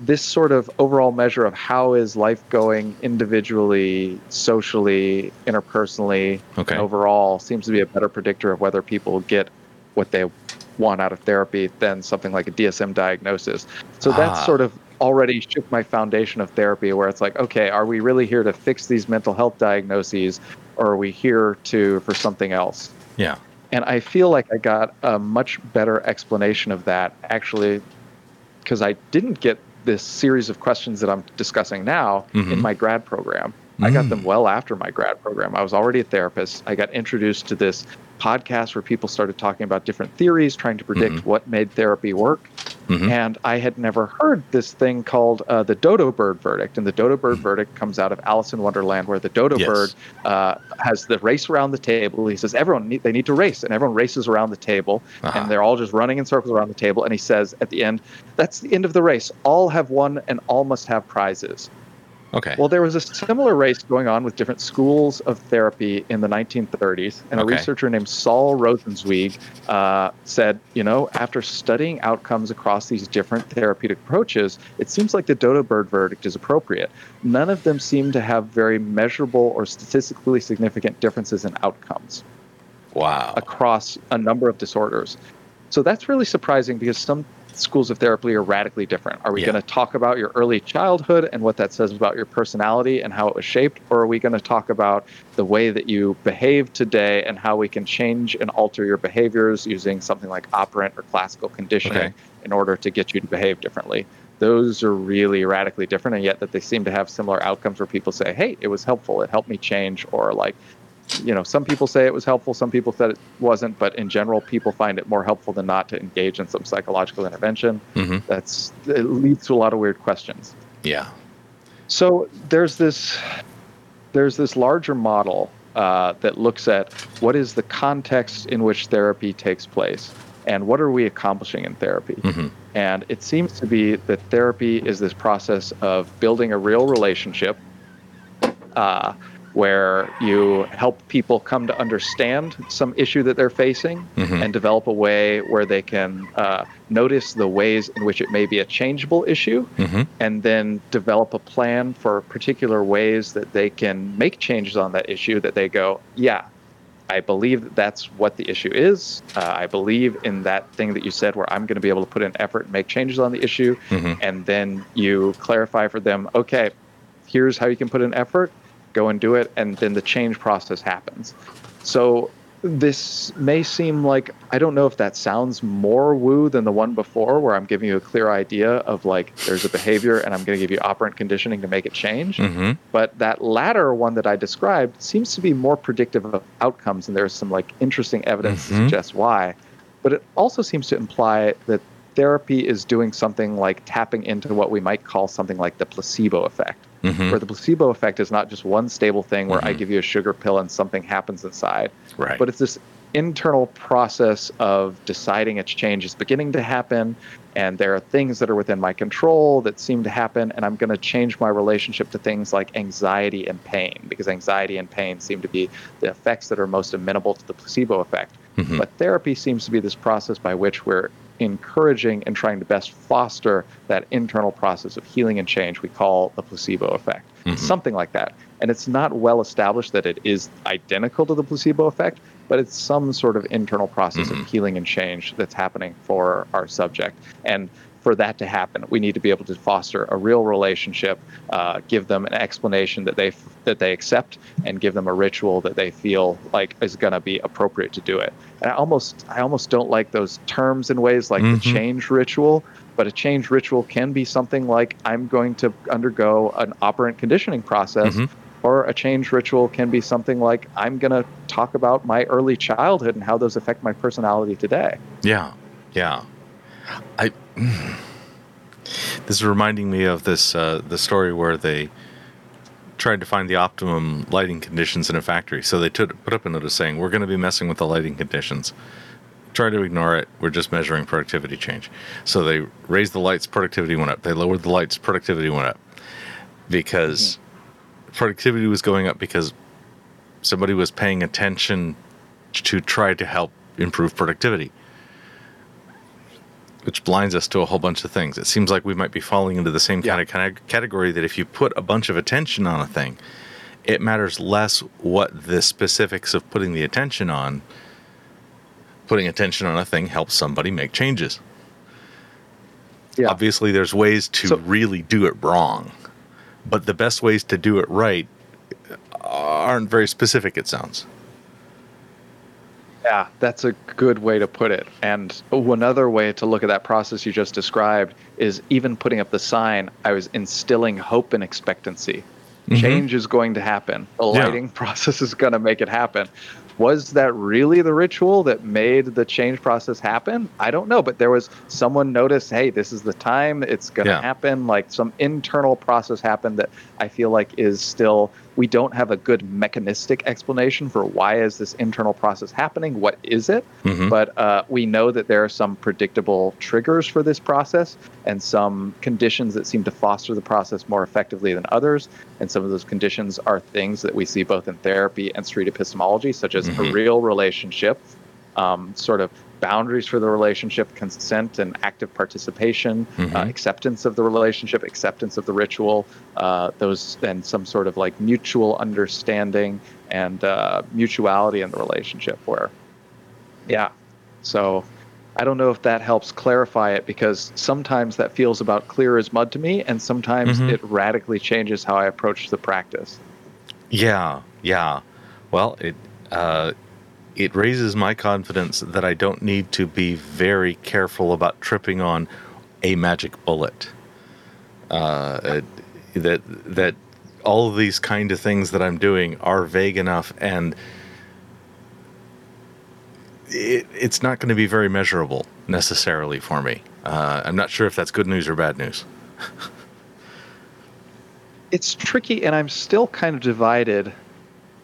this sort of overall measure of how is life going individually, socially, interpersonally, Okay. overall seems to be a better predictor of whether people get what they want out of therapy than something like a DSM diagnosis. So that's Ah. sort of already shook my foundation of therapy where it's like, okay, are we really here to fix these mental health diagnoses or are we here to for something else? Yeah. And I feel like I got a much better explanation of that actually because I didn't get this series of questions that I'm discussing now Mhm. in my grad program. I got Mm. them well after my grad program. I was already a therapist. I got introduced to this podcast where people started talking about different theories, trying to predict Mhm. what made therapy work. Mhm. And I had never heard this thing called uh, the dodo bird verdict. And the dodo bird verdict comes out of Alice in Wonderland, where the dodo Yes. bird uh, has the race around the table. He says everyone need, they need to race, and everyone races around the table, Uh-huh. and they're all just running in circles around the table. And he says at the end, "That's the end of the race. All have won, and all must have prizes." Okay. Well, there was a similar race going on with different schools of therapy in the 1930s, and a researcher named Saul Rosenzweig uh, said, you know, after studying outcomes across these different therapeutic approaches, it seems like the dodo bird verdict is appropriate. None of them seem to have very measurable or statistically significant differences in outcomes wow. across a number of disorders. So that's really surprising because some schools of therapy are radically different. Are we Yeah. going to talk about your early childhood and what that says about your personality and how it was shaped? Or are we going to talk about the way that you behave today and how we can change and alter your behaviors using something like operant or classical conditioning Okay. in order to get you to behave differently? Those are really radically different, and yet that they seem to have similar outcomes where people say, "Hey, it was helpful. It helped me change," or like, you know, some people say it was helpful, some people said it wasn't, but in general, people find it more helpful than not to engage in some psychological intervention. Mhm. That's it leads to a lot of weird questions. Yeah. So there's this there's this larger model uh, that looks at what is the context in which therapy takes place and what are we accomplishing in therapy. Mhm. And it seems to be that therapy is this process of building a real relationship uh, where you help people come to understand some issue that they're facing Mhm. and develop a way where they can uh, notice the ways in which it may be a changeable issue Mhm. and then develop a plan for particular ways that they can make changes on that issue that they go, yeah, I believe that that's what the issue is. Uh, I believe in that thing that you said where I'm going to be able to put in effort and make changes on the issue. Mhm. And then you clarify for them, okay, here's how you can put in effort, go and do it. And then the change process happens. So this may seem like I don't know if that sounds more woo than the one before, where I'm giving you a clear idea of like there's a behavior and I'm going to give you operant conditioning to make it change. Mhm. But that latter one that I described seems to be more predictive of outcomes, and there's some like interesting evidence Mhm. to suggest why. But it also seems to imply that therapy is doing something like tapping into what we might call something like the placebo effect, Mhm. where the placebo effect is not just one stable thing where I Mhm. give you a sugar pill and something happens inside, Right. but it's this internal process of deciding a change is beginning to happen and there are things that are within my control that seem to happen and i'm going to change my relationship to things like anxiety and pain because anxiety and pain seem to be the effects that are most amenable to the placebo effect Mhm. but therapy seems to be this process by which we're encouraging and trying to best foster that internal process of healing and change we call the placebo effect Mhm. something like that and it's not well established that it is identical to the placebo effect but it's some sort of internal process Mhm. of healing and change that's happening for our subject and for that to happen we need to be able to foster a real relationship uh, give them an explanation that they that they accept and give them a ritual that they feel like is going to be appropriate to do it and i almost i almost don't like those terms in ways like Mhm. the change ritual but a change ritual can be something like i'm going to undergo an operant conditioning process Mhm. or a change ritual can be something like i'm going to talk about my early childhood and how those affect my personality today Yeah, yeah. I. This is reminding me of this uh, the story where they tried to find the optimum lighting conditions in a factory. So they took, put up a notice saying, "We're going to be messing with the lighting conditions. Try to ignore it. We're just measuring productivity change." So they raised the lights, productivity went up. They lowered the lights, productivity went up because productivity was going up because somebody was paying attention to try to help improve productivity which blinds us to a whole bunch of things. It seems like we might be falling into the same kind of kind of category that if you put a bunch of attention on a thing, it matters less what the specifics of putting the attention on. Putting attention on a thing helps somebody make changes. Yeah. Obviously, there's ways to So- really do it wrong, but the best ways to do it right aren't very specific. It sounds. Yeah, that's a good way to put it. And another way to look at that process you just described is even putting up the sign, I was instilling hope and expectancy. Mm-hmm. Change is going to happen. The Yeah. lighting process is going to make it happen. Was that really the ritual that made the change process happen? I don't know, but there was someone noticed, hey, this is the time it's going to Yeah. happen. Like some internal process happened that I feel like is still we don't have a good mechanistic explanation for why is this internal process happening? What is it? Mhm. but uh, we know that there are some predictable triggers for this process and some conditions that seem to foster the process more effectively than others. And some of those conditions are things that we see both in therapy and street epistemology such as a real relationship um, sort of boundaries for the relationship, consent and active participation, uh, acceptance of the relationship, acceptance of the ritual, uh, those and some sort of like mutual understanding and uh, mutuality in the relationship. Where, yeah, so. I don't know if that helps clarify it because sometimes that feels about clear as mud to me, and sometimes Mhm. it radically changes how I approach the practice. Yeah, yeah. Well, it uh, it raises my confidence that I don't need to be very careful about tripping on a magic bullet. Uh, that that all of these kind of things that I'm doing are vague enough, and it, it's not going to be very measurable necessarily for me. Uh, I'm not sure if that's good news or bad news. it's tricky and i'm still kind of divided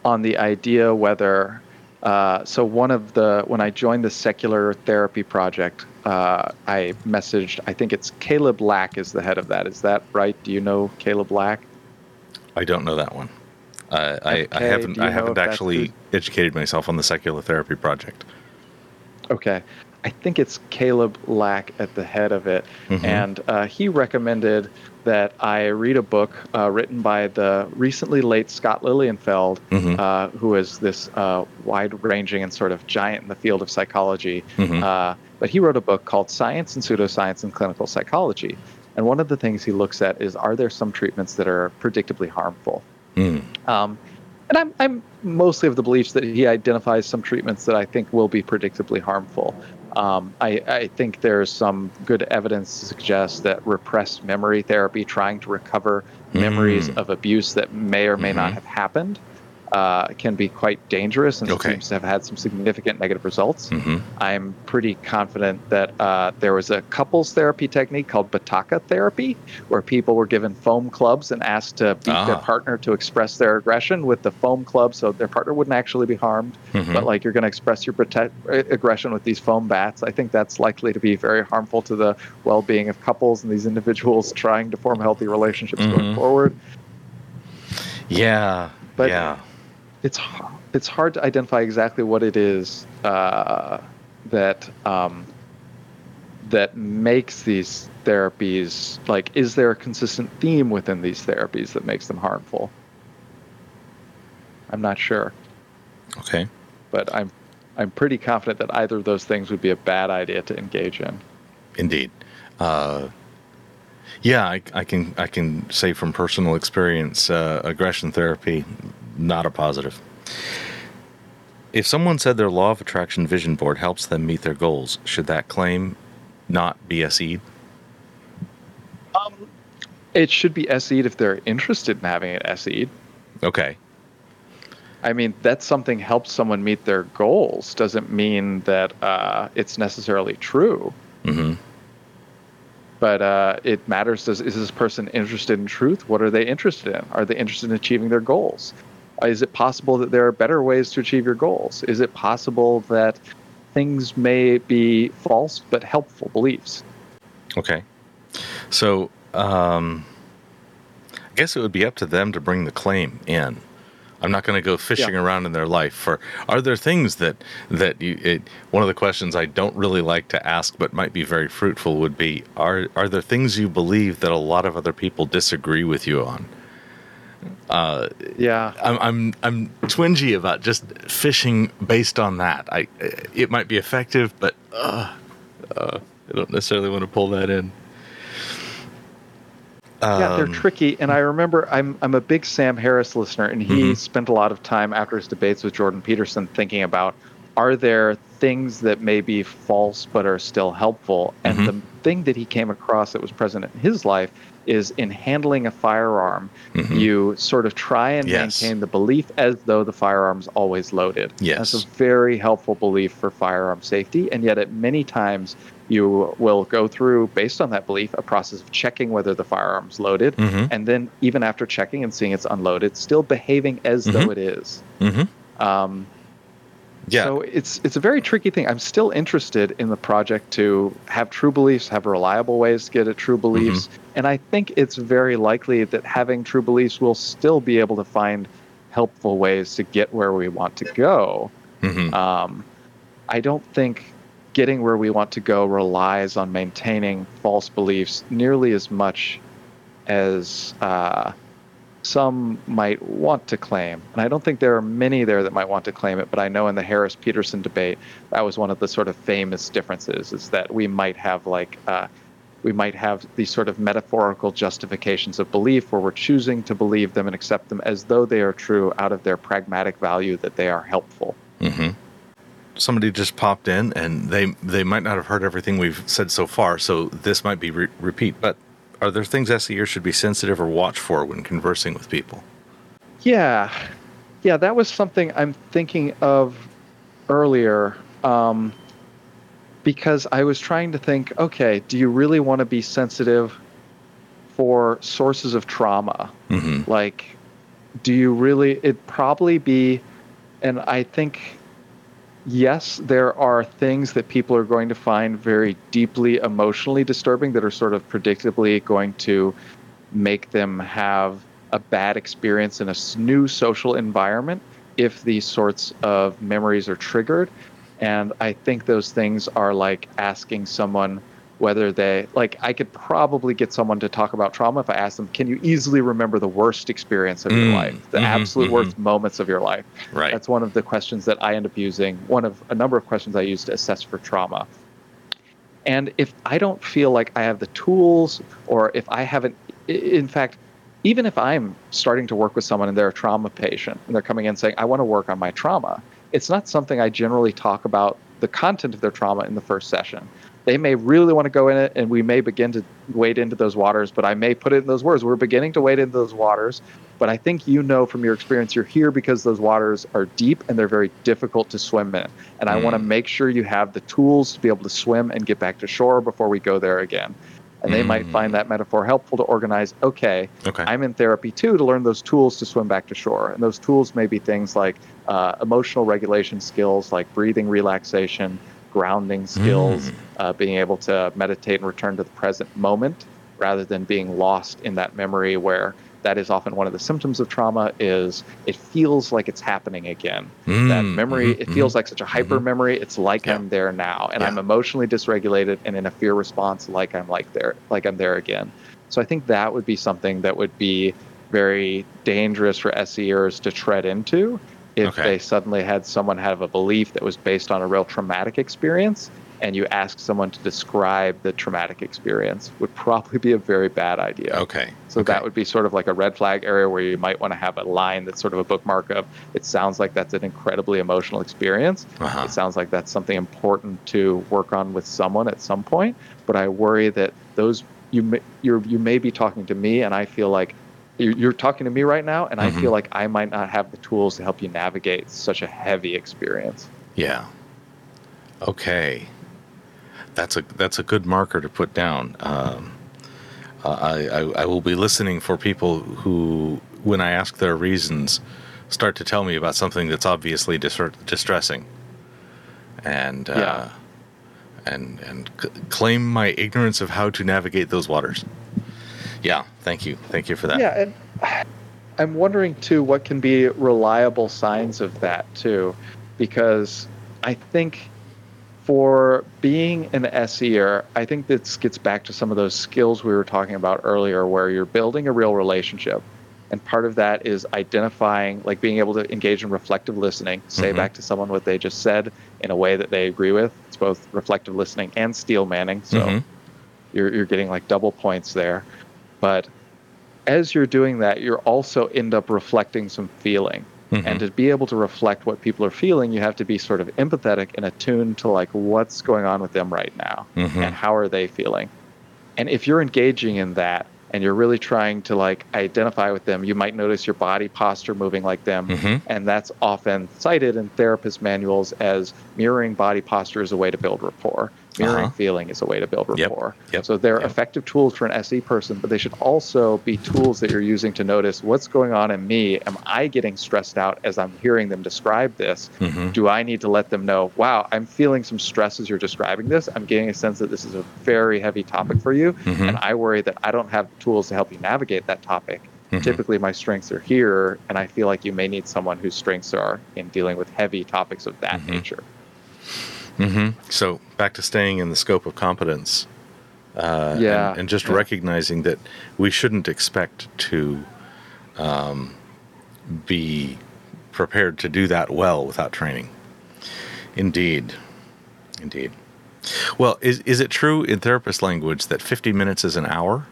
on the idea whether uh, so one of the when i joined the secular therapy project uh, i messaged i think it's caleb lack is the head of that is that right do you know caleb lack I don't know that one. Uh, I, I haven't I haven't actually educated myself on the secular therapy project. Okay. I think it's Caleb Lack at the head of it. Mhm. And uh, he recommended that I read a book uh, written by the recently late Scott Lilienfeld, Mhm. uh, who is this uh, wide ranging and sort of giant in the field of psychology. Mhm. Uh, but he wrote a book called Science and Pseudoscience in Clinical Psychology. And one of the things he looks at is are there some treatments that are predictably harmful? Mm. Um, and I'm, I'm mostly of the beliefs that he identifies some treatments that I think will be predictably harmful. Um, I, I think there's some good evidence to suggest that repressed memory therapy, trying to recover memories Mm. of abuse that may or may not Mhm. have happened, uh, can be quite dangerous and Okay. seems to have had some significant negative results. hmm I'm pretty confident that uh, there was a couples therapy technique called Bataka therapy, where people were given foam clubs and asked to beat their Ah. partner to express their aggression with the foam club so their partner wouldn't actually be harmed. Mhm. But like you're going to express your uh, aggression with these foam bats. I think that's likely to be very harmful to the well being of couples and these individuals trying to form healthy relationships going Mhm. forward. Yeah. But- yeah. It's it's hard to identify exactly what it is uh, that um, that makes these therapies like is there a consistent theme within these therapies that makes them harmful i'm not sure Okay. but i'm i'm pretty confident that either of those things would be a bad idea to engage in Indeed. Uh, yeah, I, I can I can say from personal experience, uh, aggression therapy, not a positive. If someone said their law of attraction vision board helps them meet their goals, should that claim not be SE'd? it should be SE'd if they're interested in having it SE'd. Okay. I mean, that something helps someone meet their goals doesn't mean that uh, it's necessarily true. hmm but uh, it matters. Does is this person interested in truth? What are they interested in? Are they interested in achieving their goals? Is it possible that there are better ways to achieve your goals? Is it possible that things may be false but helpful beliefs? Okay. So, um, I guess it would be up to them to bring the claim in. I'm not going to go fishing Yeah. around in their life for. Are there things that that you? It, one of the questions I don't really like to ask, but might be very fruitful, would be: Are are there things you believe that a lot of other people disagree with you on? Uh, Yeah, I'm I'm I'm twingy about just fishing based on that. I it might be effective, but uh, uh, I don't necessarily want to pull that in. yeah, they're Um, tricky. And I remember I'm I'm a big Sam Harris listener, and he Mhm. spent a lot of time after his debates with Jordan Peterson thinking about are there things that may be false but are still helpful? And Mhm. the thing that he came across that was present in his life is in handling a firearm, Mhm. you sort of try and Yes. maintain the belief as though the firearm's always loaded. Yes. That's a very helpful belief for firearm safety. And yet, at many times, you will go through, based on that belief, a process of checking whether the firearm's loaded. Mhm. And then, even after checking and seeing it's unloaded, still behaving as though it is. Mhm. Um, Yeah. so it's it's a very tricky thing. I'm still interested in the project to have true beliefs, have reliable ways to get at true beliefs, and I think it's very likely that having true beliefs will still be able to find helpful ways to get where we want to go. Mhm. Um, I don't think getting where we want to go relies on maintaining false beliefs nearly as much as uh, some might want to claim. And I don't think there are many there that might want to claim it, but I know in the Harris Peterson debate, that was one of the sort of famous differences is that we might have like, uh, we might have these sort of metaphorical justifications of belief where we're choosing to believe them and accept them as though they are true out of their pragmatic value that they are helpful. hmm Somebody just popped in, and they they might not have heard everything we've said so far, so this might be re- repeat. But are there things SEers should be sensitive or watch for when conversing with people? Yeah, yeah, that was something I'm thinking of earlier. Um, because I was trying to think, okay, do you really want to be sensitive for sources of trauma? hmm Like, do you really? It'd probably be, and I think, yes, there are things that people are going to find very deeply emotionally disturbing that are sort of predictably going to make them have a bad experience in a new social environment if these sorts of memories are triggered. And I think those things are like asking someone whether they like I could probably get someone to talk about trauma if I asked them, can you easily remember the worst experience of your Mm, life, the mhm, absolute mhm. worst moments of your life? Right. That's one of the questions that I end up using, one of a number of questions I use to assess for trauma. And if I don't feel like I have the tools, or if I haven't, in fact, even if I'm starting to work with someone and they're a trauma patient and they're coming in saying, I want to work on my trauma, it's not something I generally talk about the content of their trauma in the first session. They may really want to go in it and we may begin to wade into those waters, but I may put it in those words. We're beginning to wade into those waters, but I think you know from your experience you're here because those waters are deep and they're very difficult to swim in. And I want to Mm. make sure you have the tools to be able to swim and get back to shore before we go there again. And they might Mm. find that metaphor helpful to organize, okay, Okay. I'm in therapy too to learn those tools to swim back to shore. And those tools may be things like uh, emotional regulation skills, like breathing relaxation, grounding skills, Mm. uh, being able to meditate and return to the present moment rather than being lost in that memory where that is often one of the symptoms of trauma is it feels like it's happening again that Mm, memory mhm, it feels like such a hyper memory it's like Yeah. i'm there now and Yeah. i'm emotionally dysregulated and in a fear response like i'm like there like i'm there again so i think that would be something that would be very dangerous for SEers to tread into if Okay. they suddenly had someone have a belief that was based on a real traumatic experience and you ask someone to describe the traumatic experience would probably be a very bad idea. Okay. So okay. that would be sort of like a red flag area where you might want to have a line that's sort of a bookmark of it sounds like that's an incredibly emotional experience. Uh-huh. It sounds like that's something important to work on with someone at some point, but I worry that those you may, you're you may be talking to me and I feel like you're, talking to me right now and Mhm. I feel like I might not have the tools to help you navigate such a heavy experience. Yeah. Okay. That's a that's a good marker to put down. Um, I, I I will be listening for people who, when I ask their reasons, start to tell me about something that's obviously dis- distressing, and uh, Yeah. and and c- claim my ignorance of how to navigate those waters. Yeah. Thank you. Thank you for that. Yeah, and I'm wondering too what can be reliable signs of that too, because I think for being an SEer, I think this gets back to some of those skills we were talking about earlier, where you're building a real relationship. And part of that is identifying, like being able to engage in reflective listening, say Mhm. back to someone what they just said in a way that they agree with. It's both reflective listening and steel manning. So Mhm. you're, you're getting like double points there. But as you're doing that, you're also end up reflecting some feeling. Mm-hmm. And to be able to reflect what people are feeling, you have to be sort of empathetic and attuned to like what's going on with them right now Mhm. and how are they feeling. And if you're engaging in that and you're really trying to like identify with them, you might notice your body posture moving like them. Mhm. And that's often cited in therapist manuals as mirroring body posture is a way to build rapport. Mirroring Uh-huh. feeling is a way to build Yep. rapport. Yep. So they're Yep. effective tools for an SE person, but they should also be tools that you're using to notice what's going on in me. Am I getting stressed out as I'm hearing them describe this? Mhm. Do I need to let them know, wow, I'm feeling some stress as you're describing this? I'm getting a sense that this is a very heavy topic for you. Mhm. And I worry that I don't have tools to help you navigate that topic. Mhm. Typically, my strengths are here, and I feel like you may need someone whose strengths are in dealing with heavy topics of that Mhm. nature. Hmm So back to staying in the scope of competence. Uh, Yeah, And, and just yeah. recognizing that we shouldn't expect to um, be prepared to do that well without training. Indeed. Indeed. Well, is, is it true in therapist language that 50 minutes is an hour?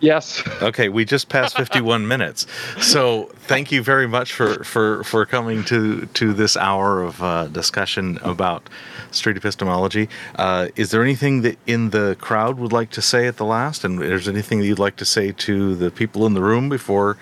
Yes. Okay, we just passed 51 minutes. So thank you very much for, for, for coming to, to this hour of uh, discussion about street epistemology. Uh, is there anything that in the crowd would like to say at the last? And is there anything that you'd like to say to the people in the room before?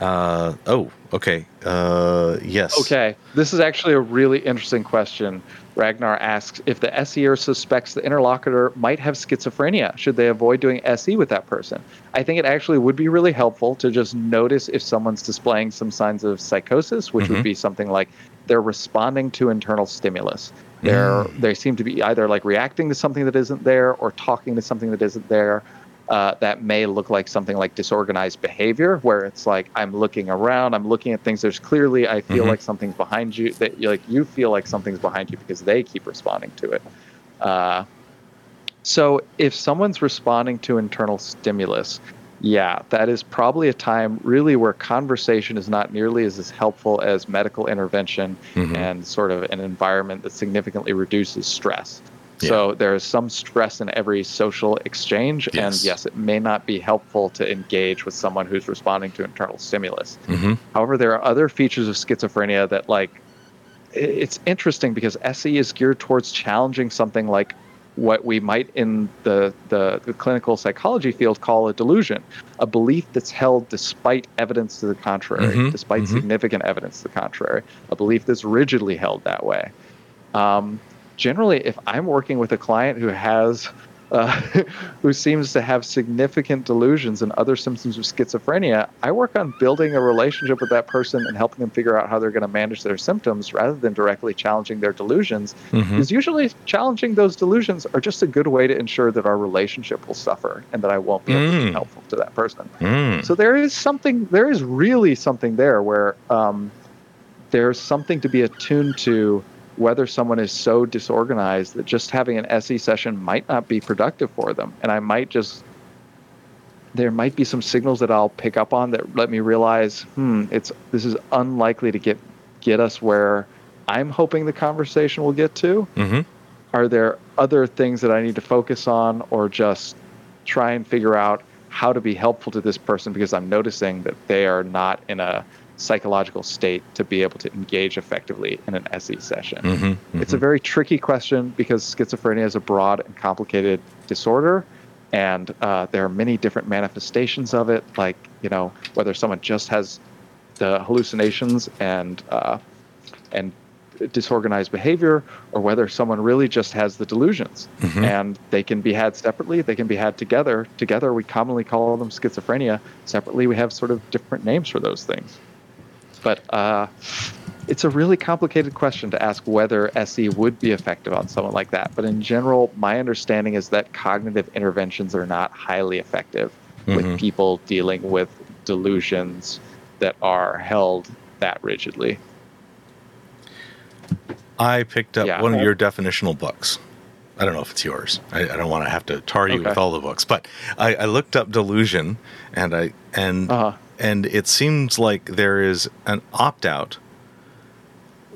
Uh, oh, okay. Uh, yes. Okay. This is actually a really interesting question. Ragnar asks if the SEer suspects the interlocutor might have schizophrenia, should they avoid doing SE with that person? I think it actually would be really helpful to just notice if someone's displaying some signs of psychosis, which Mhm. would be something like they're responding to internal stimulus. They're they seem to be either like reacting to something that isn't there or talking to something that isn't there. Uh, that may look like something like disorganized behavior, where it's like I'm looking around, I'm looking at things. There's clearly I feel Mhm. like something's behind you. That you like you feel like something's behind you because they keep responding to it. Uh, so if someone's responding to internal stimulus, yeah, that is probably a time really where conversation is not nearly as, as helpful as medical intervention Mhm. and sort of an environment that significantly reduces stress. So there is some stress in every social exchange, and Yes. yes, it may not be helpful to engage with someone who's responding to internal stimulus. Mhm. However, there are other features of schizophrenia that, like, it's interesting because SE is geared towards challenging something like what we might in the, the, the clinical psychology field call a delusion, a belief that's held despite evidence to the contrary, Mhm, despite mhm. significant evidence to the contrary, a belief that's rigidly held that way. Um, generally, if I'm working with a client who has uh, who seems to have significant delusions and other symptoms of schizophrenia, I work on building a relationship with that person and helping them figure out how they're going to manage their symptoms rather than directly challenging their delusions. Mhm. Because usually challenging those delusions are just a good way to ensure that our relationship will suffer and that I won't be able to Mm. be helpful to that person. Mm. So there is something, there is really something there where um, there's something to be attuned to whether someone is so disorganized that just having an SE session might not be productive for them. And I might just, there might be some signals that I'll pick up on that let me realize, hmm, it's this is unlikely to get get us where I'm hoping the conversation will get to Mhm. are there other things that I need to focus on or just try and figure out how to be helpful to this person because I'm noticing that they are not in a psychological state to be able to engage effectively in an SE session. Mhm. It's a very tricky question because schizophrenia is a broad and complicated disorder, and uh, there are many different manifestations of it. Like you know, whether someone just has the hallucinations and uh, and disorganized behavior, or whether someone really just has the delusions, Mhm. and they can be had separately. They can be had together. Together, we commonly call them schizophrenia. Separately, we have sort of different names for those things. But uh, it's a really complicated question to ask whether SE would be effective on someone like that. But in general, my understanding is that cognitive interventions are not highly effective Mhm. with people dealing with delusions that are held that rigidly. I picked up Yeah. one of your definitional books. I don't know if it's yours. I, I don't want to have to tar you Okay. with all the books, but I, I looked up delusion, and I and Uh-huh. And it seems like there is an opt out,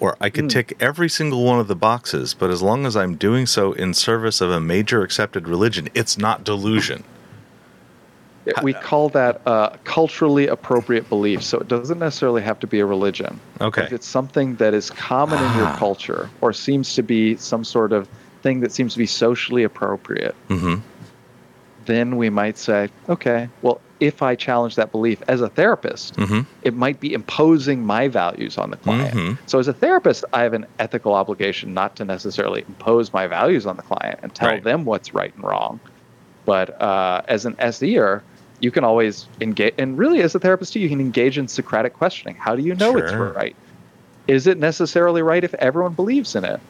or I could Hmm. tick every single one of the boxes, but as long as I'm doing so in service of a major accepted religion, it's not delusion. we call that uh, culturally appropriate belief. So it doesn't necessarily have to be a religion. Okay. If it's something that is common in your Ah. culture or seems to be some sort of thing that seems to be socially appropriate, Mm-hmm. then we might say, okay, well, if I challenge that belief as a therapist, Mm-hmm. it might be imposing my values on the client. Mhm. So, as a therapist, I have an ethical obligation not to necessarily impose my values on the client and tell Right. them what's right and wrong. But uh, as an SEer, you can always engage, and really, as a therapist too, you can engage in Socratic questioning. How do you know it's right? Is it necessarily right if everyone believes in it?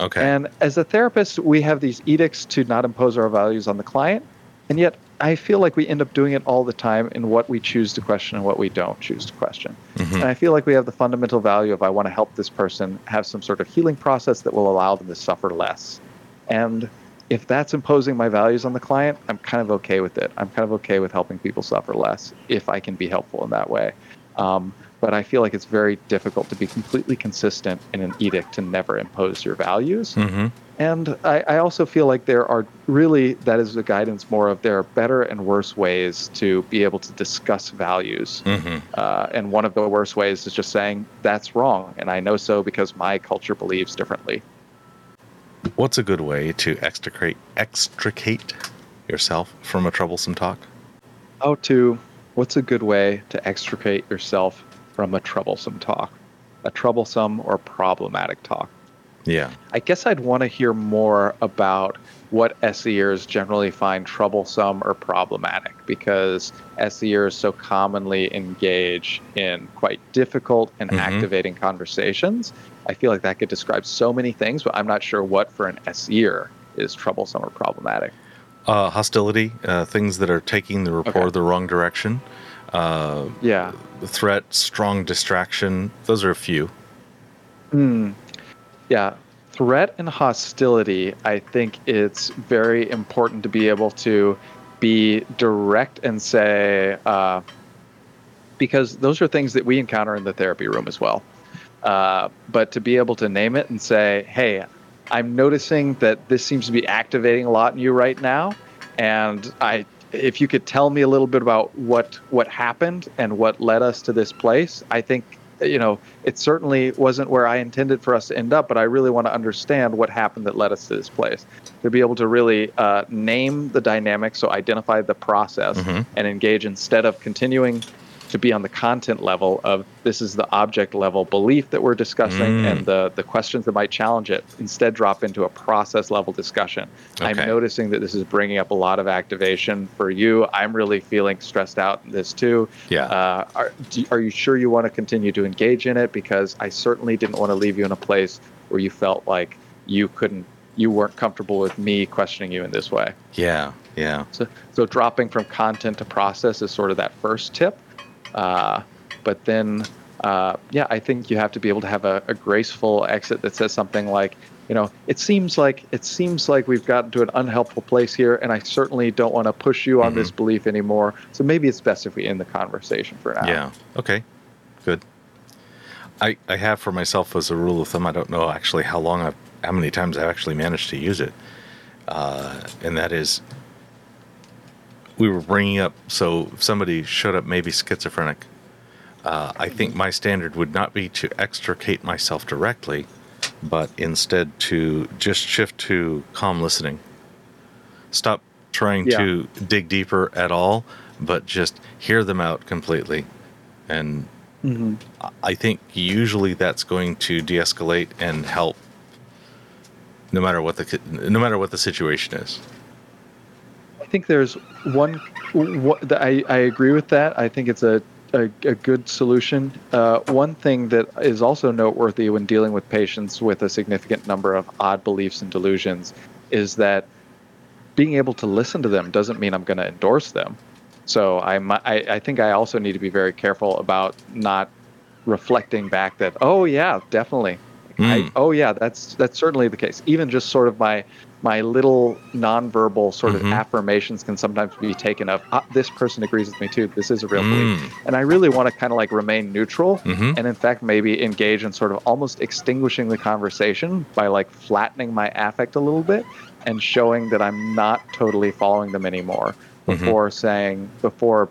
Okay. And as a therapist, we have these edicts to not impose our values on the client. And yet, I feel like we end up doing it all the time in what we choose to question and what we don't choose to question. Mhm. And I feel like we have the fundamental value of I want to help this person have some sort of healing process that will allow them to suffer less. And if that's imposing my values on the client, I'm kind of okay with it. I'm kind of okay with helping people suffer less if I can be helpful in that way. Um, but I feel like it's very difficult to be completely consistent in an edict to never impose your values. Mm-hmm. And I, I also feel like there are really, that is the guidance more of there are better and worse ways to be able to discuss values. Mm-hmm. Uh, and one of the worst ways is just saying, that's wrong. And I know so because my culture believes differently. What's a good way to extricate extricate yourself from a troublesome talk? How to, what's a good way to extricate yourself from a troublesome talk? A troublesome or problematic talk? Yeah. I guess I'd want to hear more about what SEers generally find troublesome or problematic because SEers so commonly engage in quite difficult and Mhm. activating conversations. I feel like that could describe so many things, but I'm not sure what for an SEer is troublesome or problematic. Uh, hostility, uh, things that are taking the rapport Okay. the wrong direction, uh, Yeah. threat, strong distraction. Those are a few. Hmm. Yeah. Threat and hostility, I think it's very important to be able to be direct and say, uh, because those are things that we encounter in the therapy room as well. Uh, but to be able to name it and say, hey, I'm noticing that this seems to be activating a lot in you right now. And I, if you could tell me a little bit about what what happened and what led us to this place, I think you know it certainly wasn't where I intended for us to end up. But I really want to understand what happened that led us to this place. To be able to really uh, name the dynamic, so identify the process Mhm. and engage instead of continuing to be on the content level of this is the object level belief that we're discussing Mm. and the the questions that might challenge it instead drop into a process level discussion i'm noticing that this is bringing up a lot of activation for you i'm really feeling stressed out in this too Yeah. uh, are, do, are you sure you want to continue to engage in it because i certainly didn't want to leave you in a place where you felt like you couldn't you weren't comfortable with me questioning you in this way yeah. Yeah. so, so dropping from content to process is sort of that first tip. Uh, but then, uh, yeah, I think you have to be able to have a, a graceful exit that says something like, you know, it seems like it seems like we've gotten to an unhelpful place here, and I certainly don't want to push you on Mhm. this belief anymore. So maybe it's best if we end the conversation for now. Yeah. Okay. Good. I I have for myself as a rule of thumb. I don't know actually how long I've how many times I've actually managed to use it, uh, and that is we were bringing up. So if somebody showed up, maybe schizophrenic. Uh, I think my standard would not be to extricate myself directly, but instead to just shift to calm listening. Stop trying Yeah. to dig deeper at all, but just hear them out completely. And hmm I think usually that's going to de-escalate and help, no matter what the no matter what the situation is. I think there's one. What, I I agree with that. I think it's a a, a good solution. Uh, one thing that is also noteworthy when dealing with patients with a significant number of odd beliefs and delusions is that being able to listen to them doesn't mean I'm going to endorse them. So I, I think I also need to be very careful about not reflecting back that, oh yeah, definitely. I, Mm. oh yeah, that's that's certainly the case. Even just sort of my my little nonverbal sort Mhm. of affirmations can sometimes be taken of ah, this person agrees with me too. This is a real Mm. belief, and I really want to kind of like remain neutral Mhm. and in fact maybe engage in sort of almost extinguishing the conversation by like flattening my affect a little bit and showing that I'm not totally following them anymore. before saying before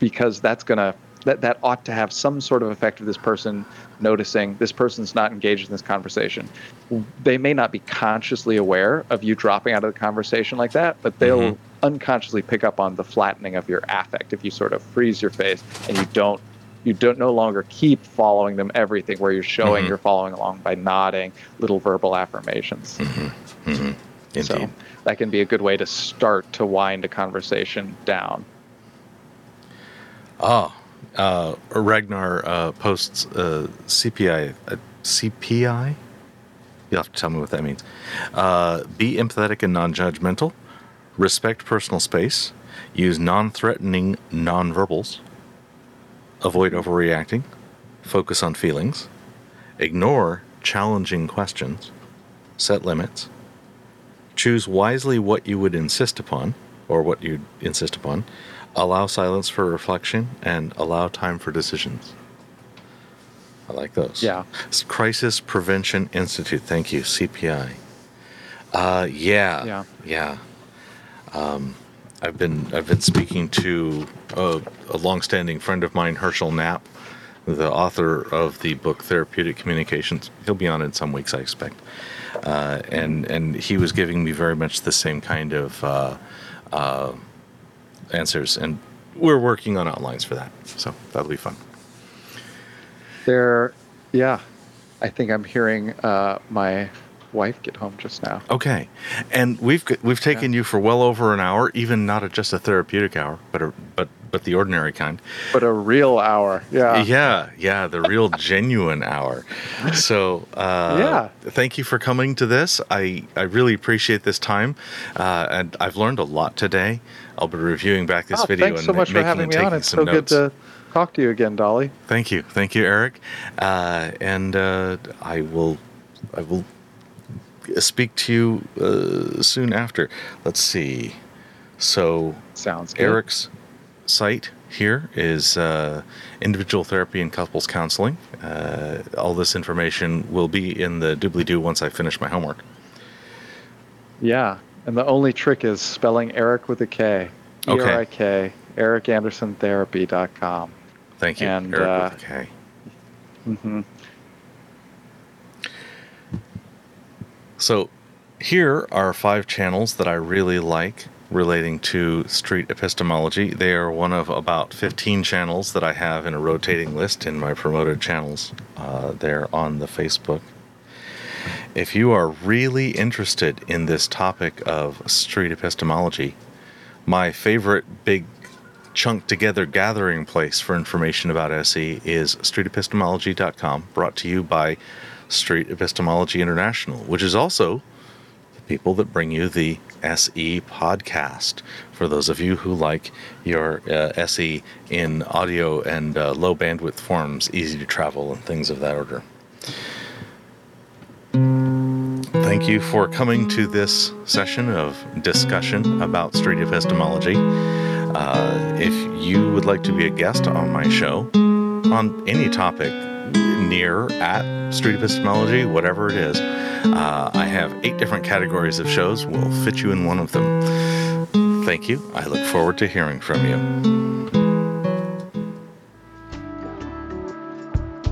because that's gonna that that ought to have some sort of effect of this person noticing this person's not engaged in this conversation. They may not be consciously aware of you dropping out of the conversation like that, but they'll mm-hmm. unconsciously pick up on the flattening of your affect if you sort of freeze your face and you don't you don't no longer keep following them everything where you're showing Mhm. you're following along by nodding little verbal affirmations. Mm-hmm. Mm-hmm. Indeed. So that can be a good way to start to wind a conversation down. Oh, uh, Ragnar uh, posts uh, CPI. Uh, CPI? You'll have to tell me what that means. Uh, be empathetic and non judgmental. Respect personal space. Use non threatening nonverbals. Avoid overreacting. Focus on feelings. Ignore challenging questions. Set limits. Choose wisely what you would insist upon, or what you'd insist upon allow silence for reflection and allow time for decisions. I like those. Yeah. It's Crisis Prevention Institute. Thank you, CPI. Uh, yeah. Yeah. Yeah. Um, I've been I've been speaking to a, a longstanding friend of mine, Herschel Knapp, the author of the book Therapeutic Communications. He'll be on in some weeks, I expect. Uh, and and he was giving me very much the same kind of uh, uh, answers, and we're working on outlines for that. So that'll be fun. There, yeah, I think I'm hearing uh, my wife get home just now. Okay, and we've we've taken you for well over an hour, even not a, just a therapeutic hour, but a, but but the ordinary kind. But a real hour, yeah. Yeah, yeah, the real genuine hour. So, uh, Yeah. thank you for coming to this. I, I really appreciate this time, uh, and I've learned a lot today. I'll be reviewing back this Oh, video thanks and so much for making having and me on. It's some so notes. good to talk to you again, Dali. Thank you, thank you, Erik, uh, and uh, I will, I will speak to you uh, soon after. Let's see. So Sounds good. Erik's site here is uh, individual therapy and couples counseling. Uh, all this information will be in the doobly doo once I finish my homework. Yeah, and the only trick is spelling Eric with a K. E Okay. R I K. ErikAndersonTherapy.com. Thank you, And, Eric uh, with a K. Mm-hmm. So here are five channels that I really like relating to street epistemology. They are one of about 15 channels that I have in a rotating list in my promoted channels uh, there on the Facebook. If you are really interested in this topic of street epistemology, my favorite big chunk together gathering place for information about SE is streetepistemology.com, brought to you by Street Epistemology International, which is also the people that bring you the SE podcast. For those of you who like your uh, SE in audio and uh, low bandwidth forms, easy to travel, and things of that order. Thank you for coming to this session of discussion about street epistemology. Uh, if you would like to be a guest on my show on any topic near at street epistemology, whatever it is, uh, I have eight different categories of shows. We'll fit you in one of them. Thank you. I look forward to hearing from you.